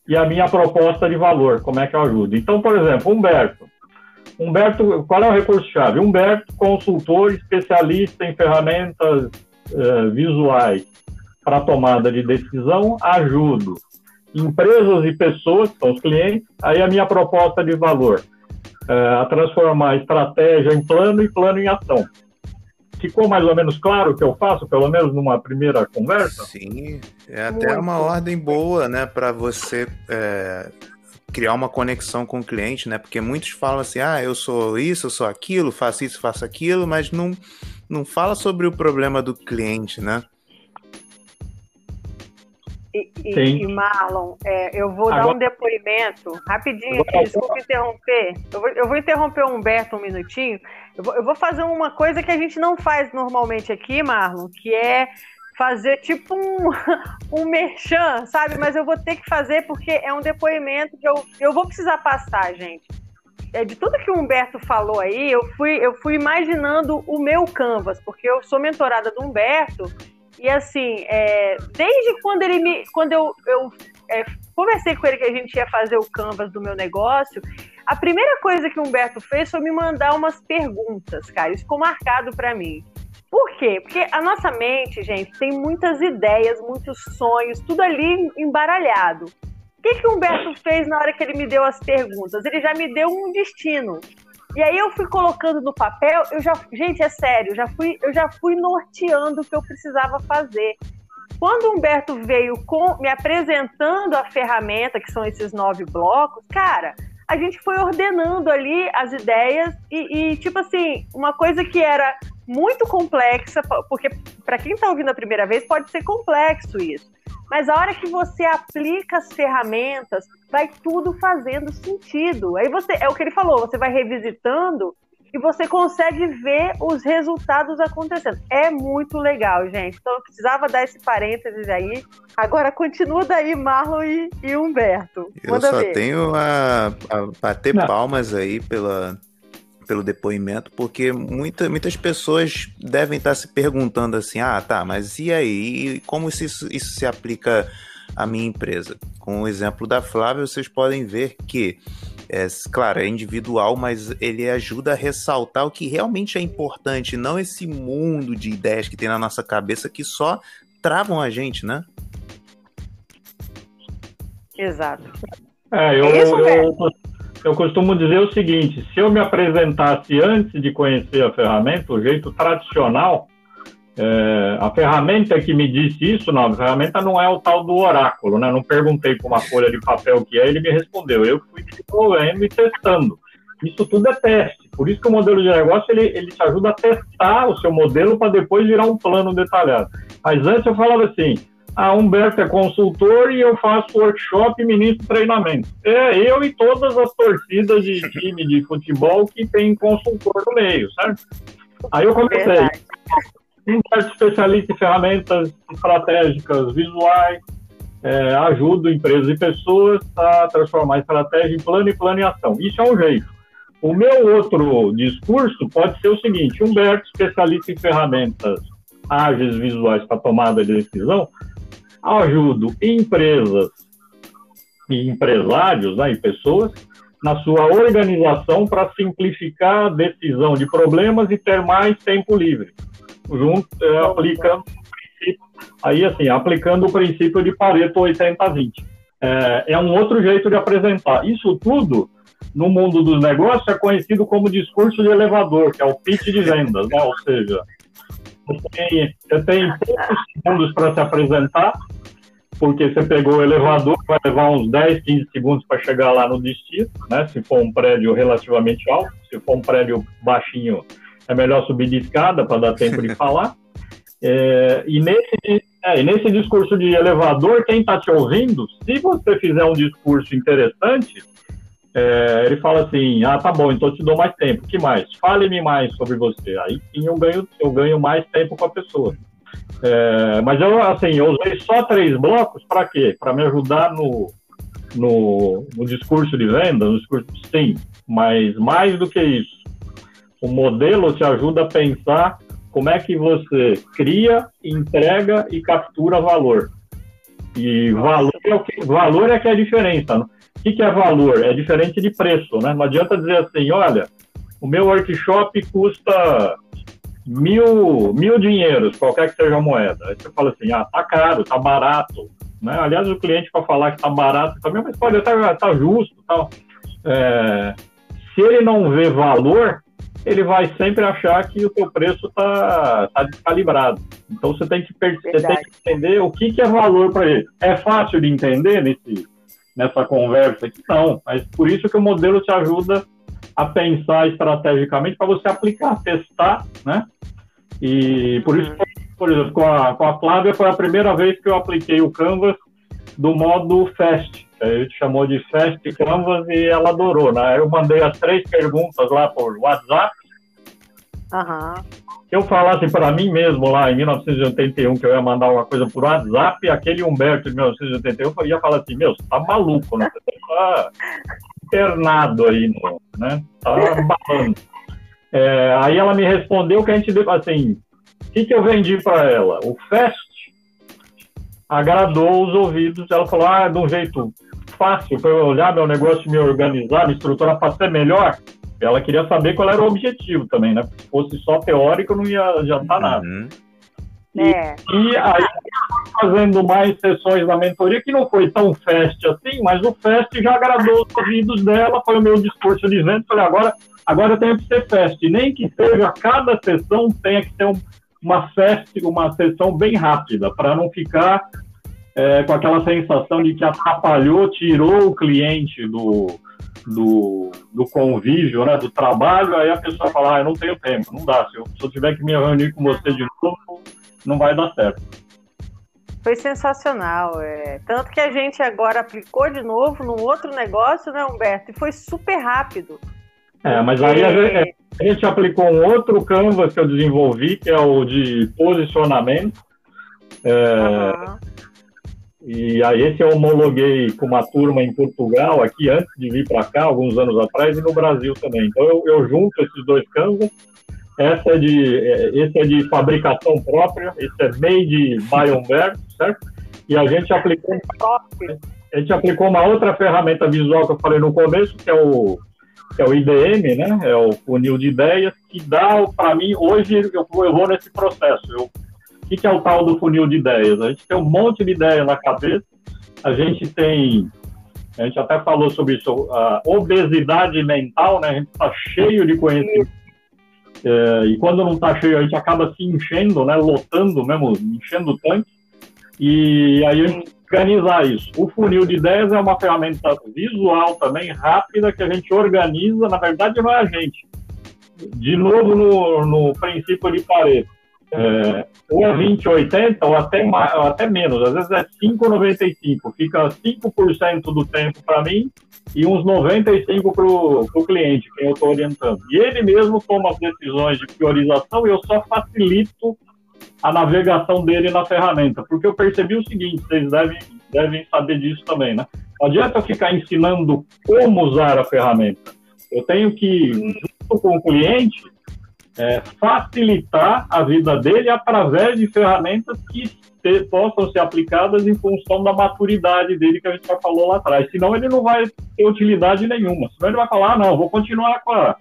[SPEAKER 3] e a minha proposta de valor, como é que eu ajudo. Então, por exemplo, Humberto. Humberto, qual é o recurso-chave? Humberto, consultor especialista em ferramentas uh, visuais para tomada de decisão, ajudo empresas e pessoas, são os clientes, aí a minha proposta de valor, uh, a transformar estratégia em plano e plano em ação. Ficou mais ou menos claro o que eu faço, pelo menos numa primeira conversa?
[SPEAKER 1] Sim, é até Muito. uma ordem boa, né, para você é, criar uma conexão com o cliente, né? Porque muitos falam assim, ah, eu sou isso, eu sou aquilo, faço isso, faço aquilo, mas não, não fala sobre o problema do cliente, né?
[SPEAKER 2] E, e, e Marlon, é, eu vou Agora... dar um depoimento rapidinho aqui, desculpa interromper. Eu vou, eu vou interromper o Humberto um minutinho. Eu vou, eu vou fazer uma coisa que a gente não faz normalmente aqui, Marlon, que é fazer tipo um, um merchan, sabe? Mas eu vou ter que fazer porque é um depoimento que eu, eu vou precisar passar, gente. É, de tudo que o Humberto falou aí, eu fui, eu fui imaginando o meu canvas, porque eu sou mentorada do Humberto e assim, é, desde quando ele me. Quando eu, eu é, conversei com ele que a gente ia fazer o canvas do meu negócio, a primeira coisa que o Humberto fez foi me mandar umas perguntas, cara. Isso ficou marcado para mim. Por quê? Porque a nossa mente, gente, tem muitas ideias, muitos sonhos, tudo ali embaralhado. O que, que o Humberto fez na hora que ele me deu as perguntas? Ele já me deu um destino. E aí eu fui colocando no papel, eu já, gente, é sério, já fui, eu já fui norteando o que eu precisava fazer. Quando o Humberto veio com, me apresentando a ferramenta, que são esses nove blocos, cara, a gente foi ordenando ali as ideias e, e tipo assim, uma coisa que era muito complexa, porque para quem está ouvindo a primeira vez pode ser complexo isso. Mas a hora que você aplica as ferramentas, vai tudo fazendo sentido. Aí você, é o que ele falou, você vai revisitando e você consegue ver os resultados acontecendo. É muito legal, gente. Então eu precisava dar esse parênteses aí. Agora continua daí, Marlon e, e Humberto.
[SPEAKER 1] Manda eu só ver. tenho a, a bater Não. palmas aí pela, pelo depoimento, porque muita, muitas pessoas devem estar se perguntando assim: ah, tá, mas e aí? Como isso, isso se aplica à minha empresa? Com o exemplo da Flávia, vocês podem ver que, é, claro, é individual, mas ele ajuda a ressaltar o que realmente é importante, não esse mundo de ideias que tem na nossa cabeça que só travam a gente, né?
[SPEAKER 2] Exato.
[SPEAKER 3] É, eu, é isso, eu, eu costumo dizer o seguinte: se eu me apresentasse antes de conhecer a ferramenta, o jeito tradicional, é, a ferramenta que me disse isso, não, a ferramenta não é o tal do oráculo, né? Não perguntei para uma folha de papel o que é, ele me respondeu. Eu fui desenvolvendo e testando. Isso tudo é teste. Por isso que o modelo de negócio ele, ele te ajuda a testar o seu modelo para depois virar um plano detalhado. Mas antes eu falava assim: a Humberto é consultor e eu faço workshop e ministro treinamento. É eu e todas as torcidas de time de futebol que tem consultor no meio, certo? Aí eu comecei. Humberto especialista em ferramentas estratégicas visuais, é, ajudo empresas e pessoas a transformar estratégia em plano e plano em ação. Isso é um jeito. O meu outro discurso pode ser o seguinte: Humberto, especialista em ferramentas ágeis visuais para tomada de decisão, ajudo empresas e empresários né, e pessoas na sua organização para simplificar a decisão de problemas e ter mais tempo livre, junto é, aplicando aí assim aplicando o princípio de Pareto 80-20. É, é um outro jeito de apresentar. Isso tudo no mundo dos negócios é conhecido como discurso de elevador, que é o pitch de vendas, né? ou seja, tem, você tem poucos segundos para se apresentar porque você pegou o elevador, vai levar uns 10, 15 segundos para chegar lá no destino, né? Se for um prédio relativamente alto, se for um prédio baixinho, é melhor subir de escada para dar tempo de falar. É, e, nesse, é, e nesse discurso de elevador, quem está te ouvindo, se você fizer um discurso interessante, é, ele fala assim: ah, tá bom, então eu te dou mais tempo. Que mais? Fale-me mais sobre você. Aí sim eu ganho, eu ganho mais tempo com a pessoa. É, mas eu, assim, eu usei só três blocos para quê? Para me ajudar no, no, no, discurso de venda, no discurso, sim, mas mais do que isso, o modelo te ajuda a pensar como é que você cria, entrega e captura valor. E valor é, o que, valor é que é a diferença. O que, que é valor? É diferente de preço, né? Não adianta dizer assim, olha, o meu workshop custa mil, mil dinheiros, qualquer que seja a moeda. Aí você fala assim, ah, tá caro, tá barato. Né? Aliás, o cliente para falar que tá barato também, mas pode até tá justo. Tal. É, se ele não vê valor, ele vai sempre achar que o teu preço tá, tá descalibrado. Então você tem que, você tem que entender o que, que é valor para ele. É fácil de entender nesse, nessa conversa aqui? Não, mas por isso que o modelo te ajuda a pensar estrategicamente para você aplicar, testar, né? E por isso, por exemplo, com a, com a Flávia foi a primeira vez que eu apliquei o Canvas do modo Fast. A gente chamou de Fast Canvas e ela adorou, né? Eu mandei as três perguntas lá por WhatsApp.
[SPEAKER 2] Uhum.
[SPEAKER 3] Eu falasse para mim mesmo lá em 1981 que eu ia mandar uma coisa por WhatsApp, aquele Humberto de 1981 eu ia falar assim: Meu, você tá maluco, né? Você tá internado aí, no, né? Tá balando. É, aí ela me respondeu que a gente, assim, o que, que eu vendi para ela? O Fast agradou os ouvidos. Ela falou, ah, de um jeito fácil para eu olhar meu negócio, me organizar, me estruturar para ser melhor. Ela queria saber qual era o objetivo também, né? Se fosse só teórico, não ia adiantar nada. Uhum. É. E aí, fazendo mais sessões da mentoria, que não foi tão fast assim, mas o fast já agradou os ouvidos dela, foi o meu discurso de vento. Falei, agora, agora tem que ser fast. Nem que seja cada sessão tenha que ter um, uma festa, uma sessão bem rápida, para não ficar é, com aquela sensação de que atrapalhou, tirou o cliente do, do, do convívio, né, do trabalho, aí a pessoa fala, ah, eu não tenho tempo, não dá, se eu, se eu tiver que me reunir com você de novo, não vai dar certo.
[SPEAKER 2] Foi sensacional, é. tanto que a gente agora aplicou de novo num outro negócio, né, Humberto, e foi super rápido.
[SPEAKER 3] É, mas aí a gente, a gente aplicou um outro Canvas que eu desenvolvi, que é o de posicionamento. É, uhum. E aí esse eu homologuei com uma turma em Portugal, aqui antes de vir para cá, alguns anos atrás, e no Brasil também. Então eu, eu junto esses dois Canvas. Essa é de, é, esse é de fabricação própria, esse é made by Humberto, certo? E a gente aplicou, a gente aplicou uma outra ferramenta visual que eu falei no começo, que é o que é o IDM, né? É o funil de ideias, que dá, para mim, hoje eu, eu vou nesse processo. Eu, o que, é o tal do funil de ideias? A gente tem um monte de ideia na cabeça, a gente tem, a gente até falou sobre isso, a obesidade mental, né? A gente está cheio de conhecimento. É, e quando não está cheio, a gente acaba se enchendo, né? Lotando mesmo, enchendo o tanque. E aí a gente organizar isso. O funil de ideias é uma ferramenta visual também, rápida, que a gente organiza, na verdade não é a gente. De novo no, no princípio de Pareto. É, ou é 20, 80, ou até, ou até menos, às vezes é 5,95. Fica 5% do tempo para mim e uns 95% para o cliente, quem eu estou orientando. E ele mesmo toma as decisões de priorização e eu só facilito a navegação dele na ferramenta. Porque eu percebi o seguinte, vocês devem, devem saber disso também, né? Não adianta eu ficar ensinando como usar a ferramenta. Eu tenho que, junto com o cliente, é, facilitar a vida dele através de ferramentas que ter, possam ser aplicadas em função da maturidade dele que a gente já falou lá atrás. Senão ele não vai ter utilidade nenhuma. Senão ele vai falar, ah, não, vou continuar com a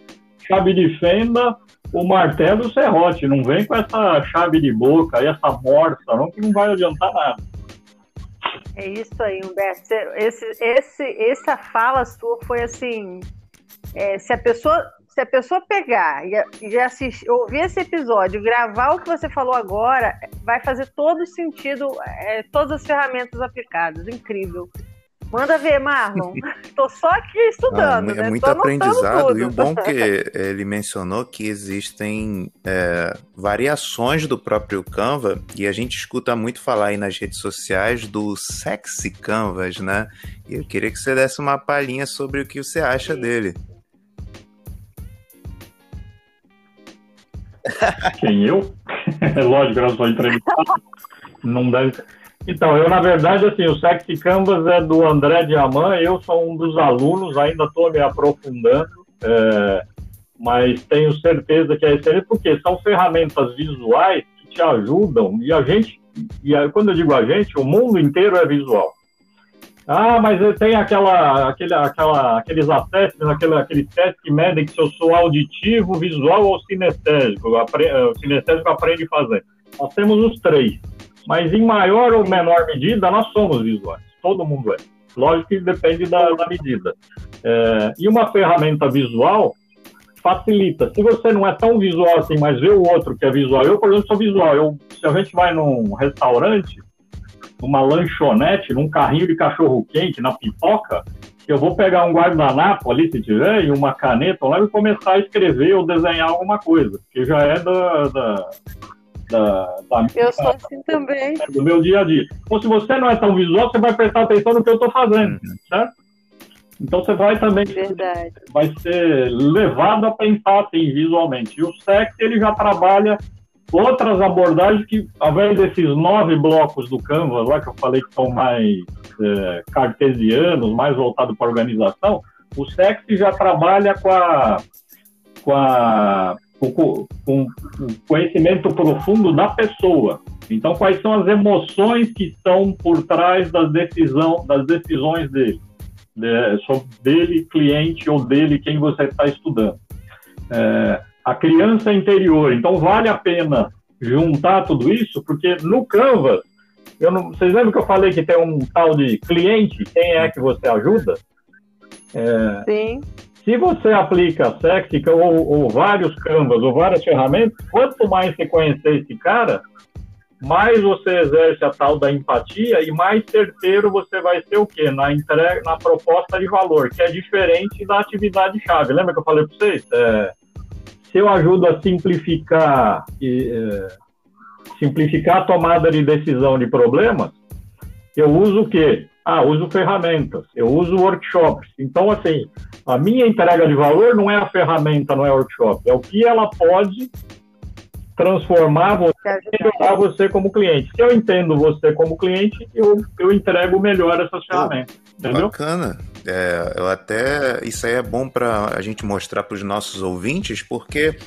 [SPEAKER 3] chave de fenda o martelo e o serrote. Não vem com essa chave de boca e essa morsa, não, que não vai adiantar nada.
[SPEAKER 2] É isso aí, Humberto. Esse, esse, essa fala sua foi assim. É, se a pessoa se a pessoa pegar e, e assistir, ouvir esse episódio, gravar o que você falou agora, vai fazer todo sentido, é, todas as ferramentas aplicadas. Incrível. Manda ver, Marlon. Estou só aqui estudando. Ah, é
[SPEAKER 1] né? muito aprendizado. Tudo. E o bom que ele mencionou que existem é, variações do próprio Canva, e a gente escuta muito falar aí nas redes sociais do sexy Canvas, né? E eu queria que você desse uma palhinha sobre o que você acha dele.
[SPEAKER 3] Quem eu? É lógico, eu sou entrevistado. Não deve. Então, eu, na verdade, assim, o Sexy Canvas é do André Diamant, eu sou um dos alunos, ainda estou me aprofundando, é, mas tenho certeza que é excelente, porque são ferramentas visuais que te ajudam, e a gente, e quando eu digo a gente, o mundo inteiro é visual. Ah, mas tem aquela, aquele, aquela, aqueles acessos, aquele, aqueles testes que medem se eu sou auditivo, visual ou sinestésico. O sinestésico aprende a fazer. Nós temos os três. Mas em maior ou menor medida, nós somos visuais. Todo mundo é. Lógico que depende da, da medida. É, e uma ferramenta visual facilita. Se você não é tão visual assim, mas vê o outro que é visual. Eu, por exemplo, sou visual. Eu, se a gente vai num restaurante, numa lanchonete, num carrinho de cachorro quente, na pipoca, eu vou pegar um guardanapo ali, se tiver, e uma caneta lá e começar a escrever ou desenhar alguma coisa, que já é da, da, da, da
[SPEAKER 2] Eu sou assim também.
[SPEAKER 3] Do meu dia a dia. Então, se você não é tão visual, você vai prestar atenção no que eu estou fazendo, uhum. certo? Então você vai também
[SPEAKER 2] Verdade.
[SPEAKER 3] vai ser levado a pensar assim visualmente. E o SEC ele já trabalha outras abordagens que, ao invés desses nove blocos do Canvas lá que eu falei que são mais é, cartesianos, mais voltados para organização, o SEC já trabalha com a, com a com, com, conhecimento profundo da pessoa. Então, quais são as emoções que estão por trás das, decisão, das decisões dele? De, dele, cliente, ou dele, quem você está estudando. É, a criança interior. Então, vale a pena juntar tudo isso, porque no Canvas, eu não, vocês lembram que eu falei que tem um tal de cliente, quem é que você ajuda?
[SPEAKER 2] É, Sim.
[SPEAKER 3] Se você aplica Sexica ou, ou vários Canvas ou várias ferramentas, quanto mais você conhecer esse cara, mais você exerce a tal da empatia e mais certeiro você vai ser o quê? Na entrega, na proposta de valor, que é diferente da atividade chave. Lembra que eu falei para vocês? É, se eu ajudo a simplificar é, simplificar a tomada de decisão de problemas, eu uso o quê? Ah, uso ferramentas, eu uso workshops. Então, assim, a minha entrega de valor não é a ferramenta, não é o workshop, é o que ela pode transformar você, melhorar você como cliente. Se eu entendo você como cliente, eu, eu entrego melhor essas ferramentas. Entendeu?
[SPEAKER 1] Bacana. É, eu até isso aí é bom para a gente mostrar para os nossos ouvintes, porque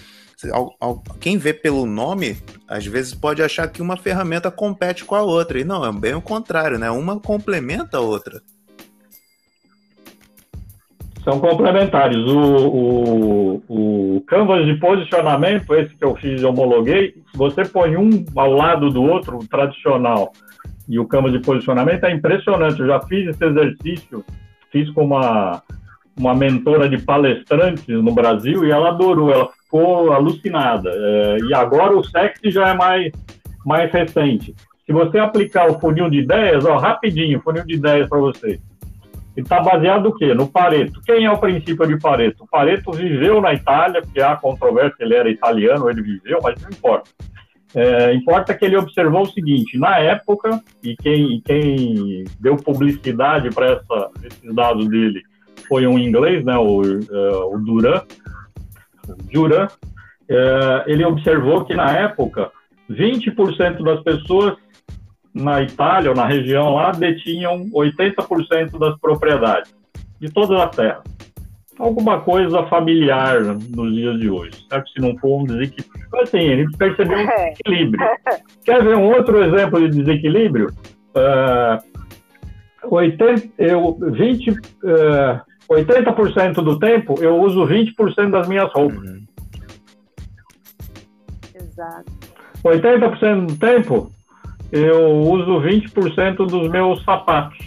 [SPEAKER 1] quem vê pelo nome, às vezes pode achar que uma ferramenta compete com a outra. E não, é bem o contrário, né? Uma complementa a outra.
[SPEAKER 3] São complementares. O, o, o canvas de posicionamento, esse que eu fiz e homologuei, você põe um ao lado do outro, o tradicional, e o canvas de posicionamento, é impressionante. Eu já fiz esse exercício, fiz com uma, uma mentora de palestrantes no Brasil e ela adorou. Ela ficou alucinada. É, e agora o sexy já é mais, mais recente. Se você aplicar o funil de ideias, ó, rapidinho, funil de ideias para você. Ele está baseado no quê? No Pareto. Quem é o princípio de Pareto? O Pareto viveu na Itália, porque há controvérsia, ele era italiano, ele viveu, mas não importa. É, importa que ele observou o seguinte: na época, e quem, e quem deu publicidade para esses dados dele foi um inglês, né, o, uh, o Duran, Duran, é, ele observou que na época 20% das pessoas na Itália ou na região lá detinham 80% das propriedades de toda a terra. Alguma coisa familiar nos dias de hoje, certo? Se não for um desequilíbrio. Então, assim, ele percebeu um é. desequilíbrio. Quer ver um outro exemplo de desequilíbrio? Uh, 80, eu, 20, uh, 80% do tempo eu uso 20% das minhas roupas.
[SPEAKER 2] Exato.
[SPEAKER 3] 80% do tempo eu uso 20% dos meus sapatos.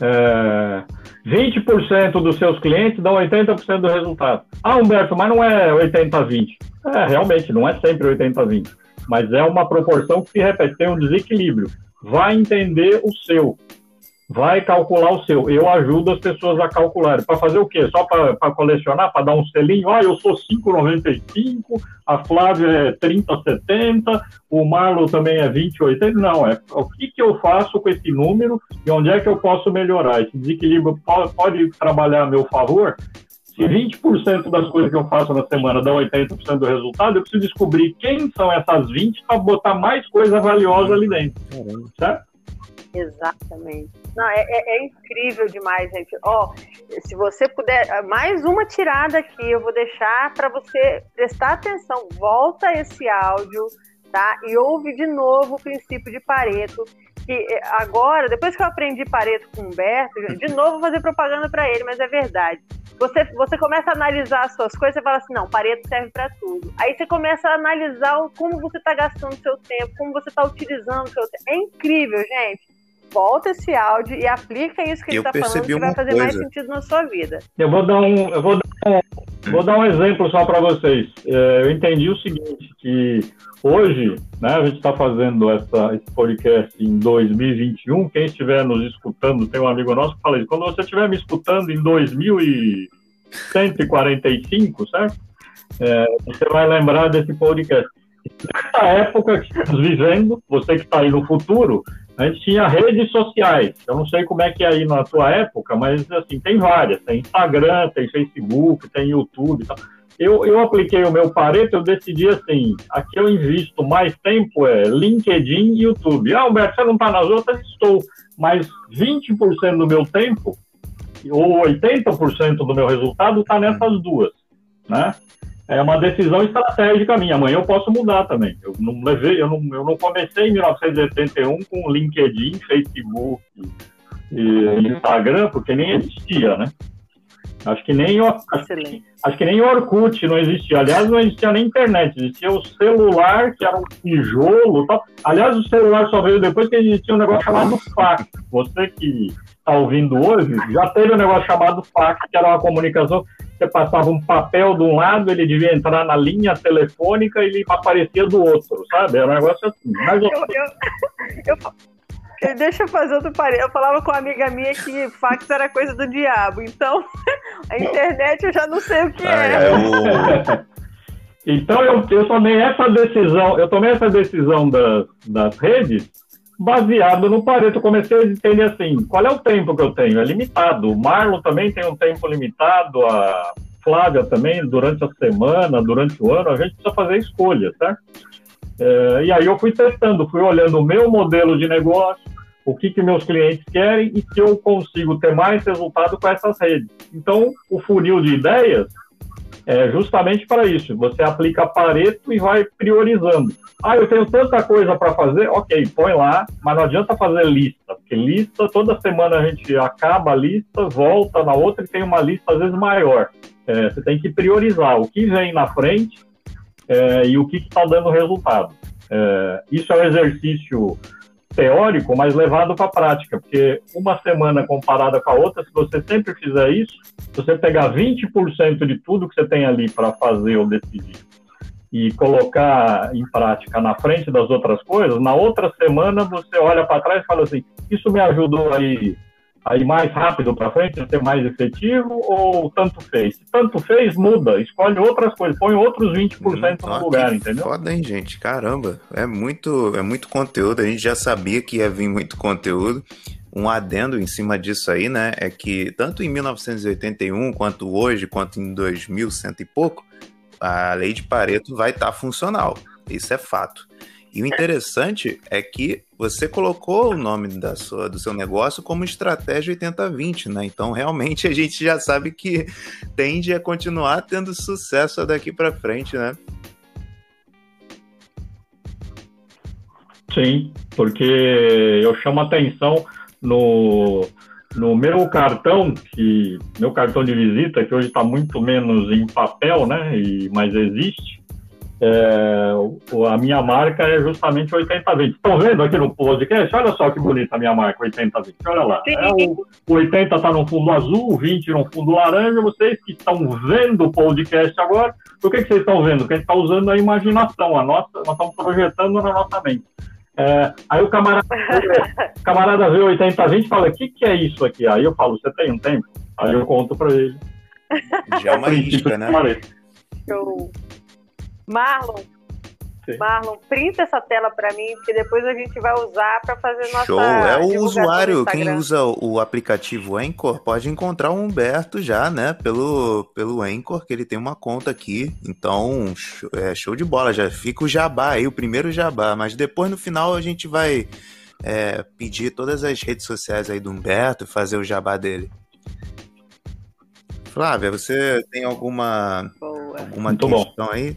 [SPEAKER 3] É, 20% dos seus clientes dão 80% do resultado. Ah, Humberto, mas não é 80-20. É, realmente, não é sempre 80-20. Mas é uma proporção que se repete, tem um desequilíbrio. Vai entender o seu vai calcular o seu. Eu ajudo as pessoas a calcular. Para fazer o quê? Só para colecionar, para dar um selinho? Ah, eu sou 5,95, a Flávia é 30,70, o Marlon também é 20,80. Não, é o que, que eu faço com esse número e onde é que eu posso melhorar? Esse desequilíbrio pode, pode trabalhar a meu favor? Se 20% das coisas que eu faço na semana dão 80% do resultado, eu preciso descobrir quem são essas 20 para botar mais coisa valiosa ali dentro. Certo?
[SPEAKER 2] Exatamente. Não, é, é, é, incrível demais, gente. Ó, se você puder, mais uma tirada aqui, eu vou deixar para você prestar atenção. Volta esse áudio, tá? E ouve de novo o princípio de Pareto. Que é, agora, depois que eu aprendi Pareto com o Humberto, de novo vou fazer propaganda para ele, mas é verdade. Você, você começa a analisar as suas coisas e fala assim, não, Pareto serve para tudo. Aí você começa a analisar como você está gastando seu tempo, como você está utilizando seu tempo. É incrível, gente volta esse áudio e aplica isso que ele está falando, que vai fazer coisa. mais sentido na sua vida.
[SPEAKER 3] Eu vou dar um, eu vou dar um, vou dar um exemplo só para vocês. É, eu entendi o seguinte, que hoje, né, a gente está fazendo essa, esse podcast em 2021. Quem estiver nos escutando, tem um amigo nosso que fala isso. Quando você estiver me escutando em 2145, certo? É, você vai lembrar desse podcast. Nessa época que estamos vivendo, você que está aí no futuro, a gente tinha redes sociais. Eu não sei como é que é aí na tua época, mas assim, tem várias. Tem Instagram, tem Facebook, tem YouTube e tal. Eu, eu apliquei o meu Pareto, eu decidi assim, aqui eu invisto mais tempo é LinkedIn e YouTube. Ah, Humberto, você não está nas outras? Estou. Mas 20% do meu tempo, ou 80% do meu resultado está nessas duas, né? É uma decisão estratégica minha. Amanhã eu posso mudar também. Eu não levei, eu não, eu não comecei em 1981 com LinkedIn, Facebook e Instagram, porque nem existia, né? Acho que nem acho, acho que nem Orkut não existia. Aliás, não existia nem internet, existia o celular, que era um tijolo tal. Aliás, o celular só veio depois que existia um negócio chamado fax. Você que está ouvindo hoje, já teve um negócio chamado fax, que era uma comunicação, você passava um papel de um lado, ele devia entrar na linha telefônica e ele aparecia do outro, sabe? Era um negócio assim. Mas eu,
[SPEAKER 2] eu, eu, deixa eu fazer outro parede. Eu falava com uma amiga minha que fax era coisa do diabo, então a internet eu já não sei o que ah, é. é
[SPEAKER 3] então eu, eu tomei essa decisão, eu tomei essa decisão das, das redes baseado no Pareto. Eu comecei a entender assim, qual é o tempo que eu tenho? É limitado. O Marlon também tem um tempo limitado, a Flávia também, durante a semana, durante o ano, a gente precisa fazer escolhas, certo? É, e aí eu fui testando, fui olhando o meu modelo de negócio, o que, que meus clientes querem e se eu consigo ter mais resultado com essas redes. Então, o funil de ideias é justamente para isso. Você aplica Pareto e vai priorizando. Ah, eu tenho tanta coisa para fazer, ok, põe lá, mas não adianta fazer lista, porque lista, toda semana a gente acaba a lista, volta na outra e tem uma lista às vezes maior. É, você tem que priorizar o que vem na frente é, e o que está dando resultado. É, isso é um exercício teórico, mas levado para a prática, porque uma semana comparada com a outra, se você sempre fizer isso, você pegar 20% de tudo que você tem ali para fazer ou decidir e colocar em prática na frente das outras coisas, na outra semana você olha para trás e fala assim: isso me ajudou aí aí mais rápido para frente, ser mais efetivo, ou tanto fez? tanto fez, muda, escolhe outras coisas, põe outros 20% hum, no lugar, entendeu?
[SPEAKER 1] Foda, hein, gente? Caramba, é muito, é muito conteúdo, a gente já sabia que ia vir muito conteúdo. Um adendo em cima disso aí, né, é que tanto em 1981, quanto hoje, quanto em 2100 e pouco, a lei de Pareto vai estar tá funcional. Isso é fato. E o interessante é que você colocou o nome da sua, do seu negócio como estratégia 80-20, né? Então, realmente, a gente já sabe que tende a continuar tendo sucesso daqui para frente, né?
[SPEAKER 3] Sim, porque eu chamo atenção no, no meu cartão, que meu cartão de visita, que hoje está muito menos em papel, né? E, mas existe. É, a minha marca é justamente 8020. Estão vendo aqui no podcast? Olha só que bonita a minha marca 8020. Olha lá. É o, o 80 está no fundo azul, o 20 no fundo laranja. Vocês que estão vendo o podcast agora, por que, que vocês estão vendo? Porque a gente está usando a imaginação, a nossa, nós estamos projetando na nossa mente. É, aí o camarada, o camarada vê 8020 e fala: O que, que é isso aqui? Aí eu falo: Você tem um tempo? Aí eu conto para ele.
[SPEAKER 1] Já é uma isca, né?
[SPEAKER 2] Show. Marlon, Sim. Marlon, printa essa tela para mim, porque depois a gente vai usar para fazer nossa.
[SPEAKER 1] Show! É o usuário, quem usa o aplicativo Anchor pode encontrar o Humberto já, né? Pelo, pelo Anchor, que ele tem uma conta aqui. Então, é show de bola. Já fica o jabá aí, o primeiro jabá. Mas depois no final a gente vai é, pedir todas as redes sociais aí do Humberto e fazer o jabá dele. Flávia, você tem alguma, alguma Muito questão bom. aí?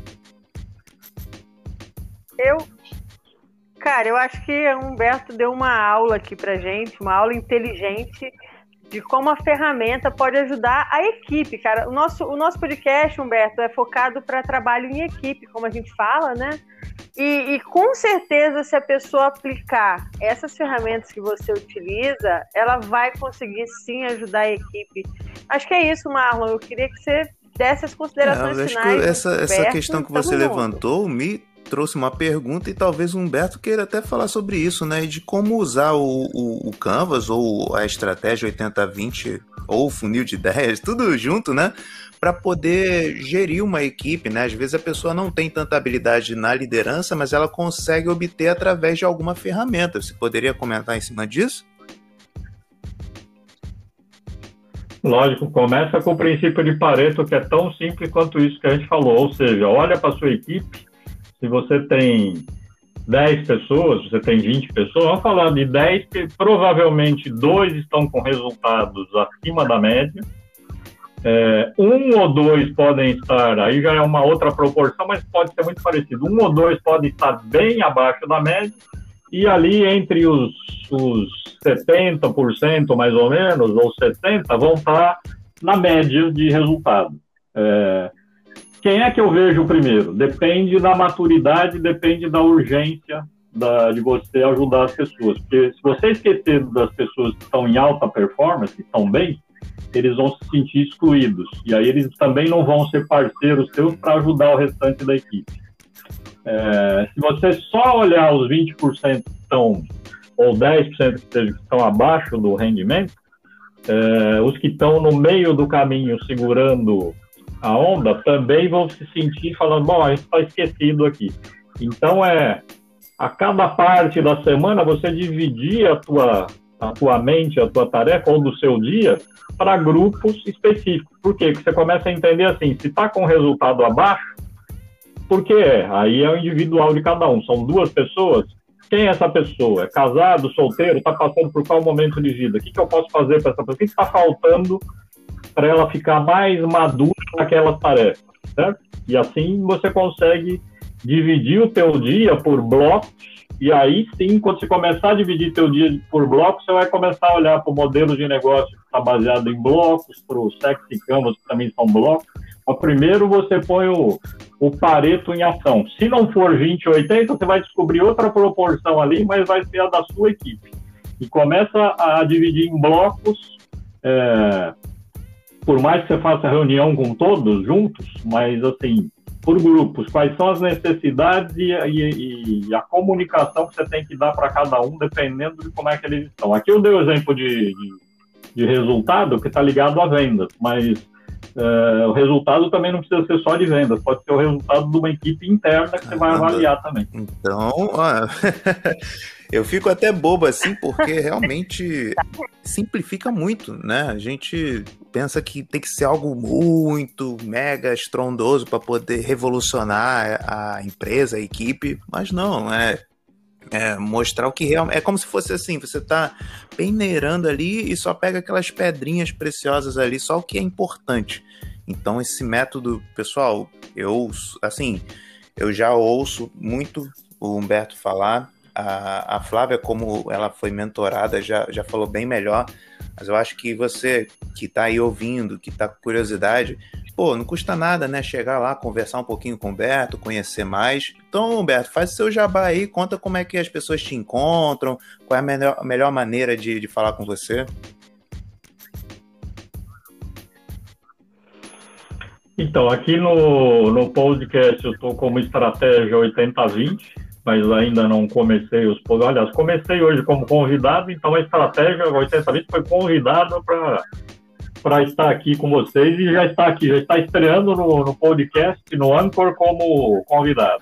[SPEAKER 2] Eu. Cara, eu acho que o Humberto deu uma aula aqui pra gente, uma aula inteligente de como a ferramenta pode ajudar a equipe, cara. O nosso, o nosso podcast, Humberto, é focado para trabalho em equipe, como a gente fala, né? E, e, com certeza, se a pessoa aplicar essas ferramentas que você utiliza, ela vai conseguir sim ajudar a equipe. Acho que é isso, Marlon. Eu queria que você desse as considerações é, finais.
[SPEAKER 1] Essa, essa questão que você levantou me trouxe uma pergunta e talvez o Humberto queira até falar sobre isso, né? De como usar o, o, o Canvas ou a estratégia 80-20 ou o funil de ideias, tudo junto, né? Para poder gerir uma equipe, né? Às vezes a pessoa não tem tanta habilidade na liderança, mas ela consegue obter através de alguma ferramenta. Você poderia comentar em cima disso?
[SPEAKER 3] Lógico, começa com o princípio de Pareto, que é tão simples quanto isso que a gente falou. Ou seja, olha para sua equipe se você tem 10 pessoas, você tem 20 pessoas, vamos falar de 10 que provavelmente dois estão com resultados acima da média. É, um ou dois podem estar, aí já é uma outra proporção, mas pode ser muito parecido. Um ou dois podem estar bem abaixo da média, e ali entre os, os 70% mais ou menos, ou 70%, vão estar na média de resultado. É, quem é que eu vejo primeiro? Depende da maturidade, depende da urgência da, de você ajudar as pessoas. Porque se você esquecer das pessoas que estão em alta performance, que estão bem, eles vão se sentir excluídos. E aí eles também não vão ser parceiros seus para ajudar o restante da equipe. É, se você só olhar os 20% que estão, ou 10% que, estão abaixo do rendimento, é, os que estão no meio do caminho segurando a onda também vão se sentir falando, bom, a gente está esquecido aqui. Então é a cada parte da semana você dividir a tua a tua mente, a tua tarefa ou do seu dia para grupos específicos. Por quê? Porque você começa a entender assim, se está com resultado abaixo, por que é? Aí é o individual de cada um. São duas pessoas. Quem é essa pessoa? É casado, solteiro? Está passando por qual momento de vida? O que, que eu posso fazer para essa pessoa? O que está faltando para ela ficar mais madura naquelas tarefas? Certo? E assim você consegue dividir o teu dia por blocos e aí sim, quando você começar a dividir teu dia por blocos, você vai começar a olhar para o modelo de negócio que está baseado em blocos, para o sexy canvas, que também são blocos. Mas primeiro você põe o, o Pareto em ação. Se não for 20 ou 80, você vai descobrir outra proporção ali, mas vai ser a da sua equipe. E começa a dividir em blocos, é, por mais que você faça reunião com todos juntos, mas assim, por grupos, quais são as necessidades e, e, e a comunicação que você tem que dar para cada um, dependendo de como é que eles estão. Aqui eu dei o exemplo de, de, de resultado que está ligado a vendas, mas é, o resultado também não precisa ser só de vendas, pode ser o resultado de uma equipe interna que você vai avaliar também.
[SPEAKER 1] Então, eu fico até bobo assim, porque realmente simplifica muito, né? A gente pensa que tem que ser algo muito mega estrondoso para poder revolucionar a empresa, a equipe, mas não, é é, mostrar o que realmente. É como se fosse assim: você tá peneirando ali e só pega aquelas pedrinhas preciosas ali, só o que é importante. Então, esse método, pessoal, eu, assim, eu já ouço muito o Humberto falar. A, a Flávia, como ela foi mentorada, já, já falou bem melhor. Mas eu acho que você que está aí ouvindo, que está com curiosidade, pô, não custa nada, né? Chegar lá, conversar um pouquinho com o Humberto, conhecer mais. Então, Humberto, faz o seu jabá aí, conta como é que as pessoas te encontram, qual é a melhor, a melhor maneira de, de falar com você.
[SPEAKER 3] Então, aqui no, no podcast eu estou como estratégia 80-20, mas ainda não comecei os Aliás, comecei hoje como convidado, então a estratégia 80-20 foi convidada para para estar aqui com vocês e já está aqui, já está estreando no, no podcast, no Anchor, como convidado.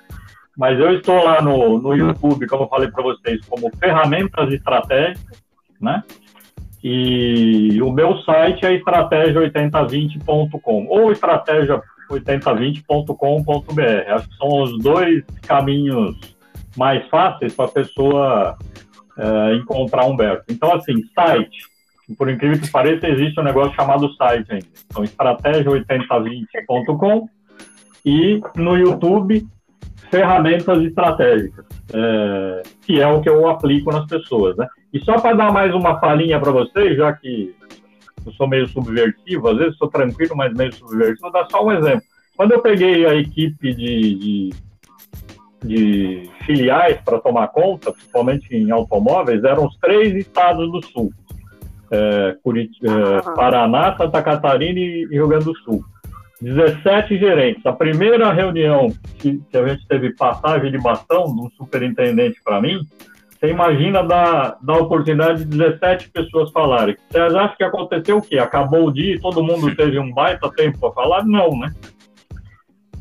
[SPEAKER 3] Mas eu estou lá no, no YouTube, como eu falei para vocês, como ferramentas estratégicas, né? E o meu site é estratégia8020.com ou estratégia8020.com.br. Acho que são os dois caminhos mais fáceis para a pessoa é, encontrar Humberto. Então, assim, site por incrível que pareça, existe um negócio chamado site ainda. Então, estratégia8020.com e no YouTube, ferramentas estratégicas, é, que é o que eu aplico nas pessoas, né? E só para dar mais uma falinha para vocês, já que eu sou meio subversivo, às vezes sou tranquilo, mas meio subversivo, vou dar só um exemplo. Quando eu peguei a equipe de, de, de filiais para tomar conta, principalmente em automóveis, eram os três estados do Sul é, Curit é, Paraná, Santa Catarina e Rio Grande do Sul. 17 gerentes. A primeira reunião que, que a gente teve passagem de bastão de um superintendente para mim, você imagina da, da oportunidade de 17 pessoas falarem. Você acha que aconteceu o quê? Acabou o dia e todo mundo teve um baita tempo para falar? Não, né?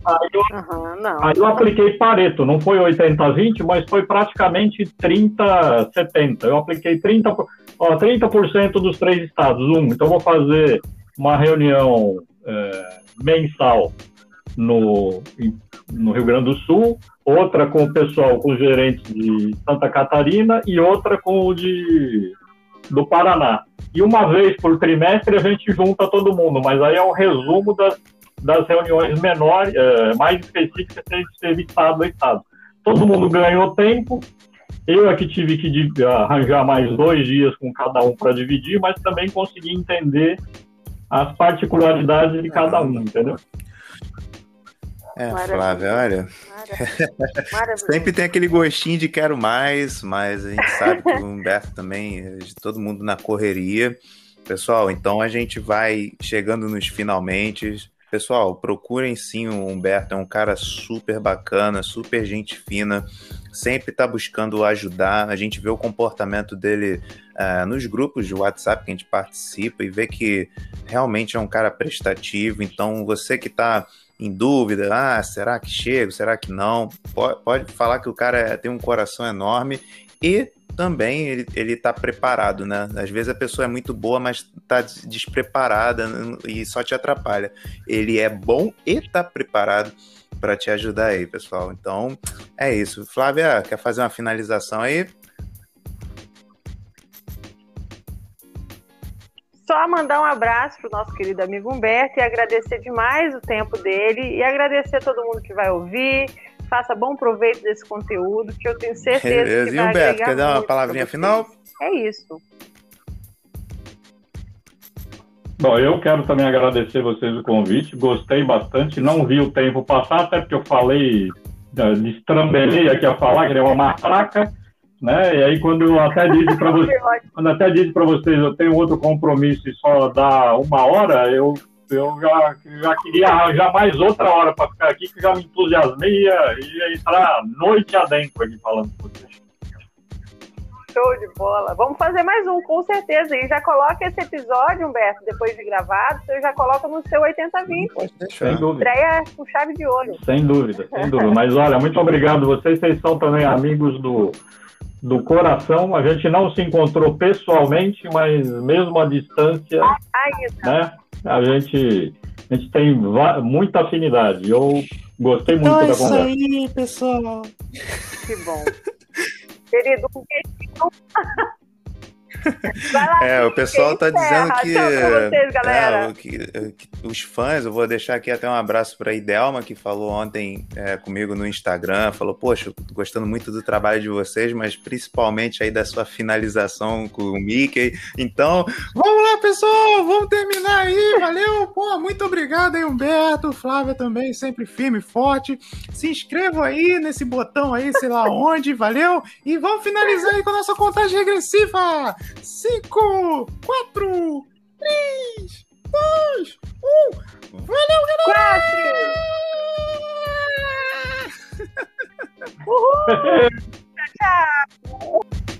[SPEAKER 3] Aí eu, uhum, aí eu apliquei Pareto, não foi 80-20, mas foi praticamente 30-70. Eu apliquei 30%, ó, 30% dos três estados, um. Então vou fazer uma reunião é, mensal no, no Rio Grande do Sul, outra com o pessoal, com os gerentes de Santa Catarina e outra com o de do Paraná. E uma vez por trimestre a gente junta todo mundo, mas aí é um resumo das das reuniões menores, é, mais específicas que a gente teve estado a estado. Todo mundo ganhou tempo, eu é que tive que arranjar mais dois dias com cada um para dividir, mas também consegui entender as particularidades de cada um, entendeu?
[SPEAKER 1] É, Flávia, olha. Sempre tem aquele gostinho de quero mais, mas a gente sabe que o Humberto também, todo mundo na correria. Pessoal, então a gente vai chegando nos finalmente. Pessoal, procurem sim o Humberto, é um cara super bacana, super gente fina, sempre está buscando ajudar. A gente vê o comportamento dele uh, nos grupos de WhatsApp que a gente participa e vê que realmente é um cara prestativo. Então, você que está em dúvida, ah, será que chego, será que não? Pode, pode falar que o cara é, tem um coração enorme e também ele, ele tá preparado, né? Às vezes a pessoa é muito boa, mas tá despreparada e só te atrapalha. Ele é bom e tá preparado para te ajudar aí, pessoal. Então, é isso. Flávia, quer fazer uma finalização aí?
[SPEAKER 2] Só mandar um abraço pro nosso querido amigo Humberto e agradecer demais o tempo dele e agradecer a todo mundo que vai ouvir. Faça bom proveito desse conteúdo, que eu tenho certeza Beleza. que vai
[SPEAKER 1] E Humberto, quer dar uma palavrinha final?
[SPEAKER 2] É isso.
[SPEAKER 3] Bom, eu quero também agradecer vocês o convite, gostei bastante, não vi o tempo passar, até porque eu falei, destrambelei aqui a falar, que é uma matraca, né? E aí quando eu até disse para vocês, quando até disse para vocês, eu tenho outro compromisso e só dá uma hora, eu eu já, já queria arranjar mais outra hora para ficar aqui, que já me entusiasmei e ia, ia entrar noite adentro aqui falando com vocês.
[SPEAKER 2] Show de bola. Vamos fazer mais um, com certeza. E já coloca esse episódio, Humberto, depois de gravado, você já coloca no seu 8020. Pode
[SPEAKER 3] deixar. Sem dúvida.
[SPEAKER 2] Estreia com chave de ouro.
[SPEAKER 3] Sem dúvida, sem dúvida. Mas olha, muito obrigado. Vocês, vocês são também amigos do do coração. A gente não se encontrou pessoalmente, mas mesmo à distância, ah, né? A gente, a gente tem muita afinidade. Eu gostei muito então da conversa.
[SPEAKER 1] É isso aí, pessoal.
[SPEAKER 2] Que bom. Querido, um beijinho.
[SPEAKER 1] é, o pessoal está dizendo que, vocês, é, que, que, os fãs, eu vou deixar aqui até um abraço para a Idelma, que falou ontem é, comigo no Instagram, falou, poxa, gostando muito do trabalho de vocês, mas principalmente aí da sua finalização com o Mickey. Então, vamos lá, pessoal, vamos terminar aí, valeu, pô, muito obrigado aí, Humberto, Flávia também, sempre firme, forte. Se inscrevam aí nesse botão aí, sei lá onde, valeu, e vamos finalizar aí com a nossa contagem regressiva. 5, 4, 3, 2, 1. Valeu, galera! 4! Uhul! Tchau!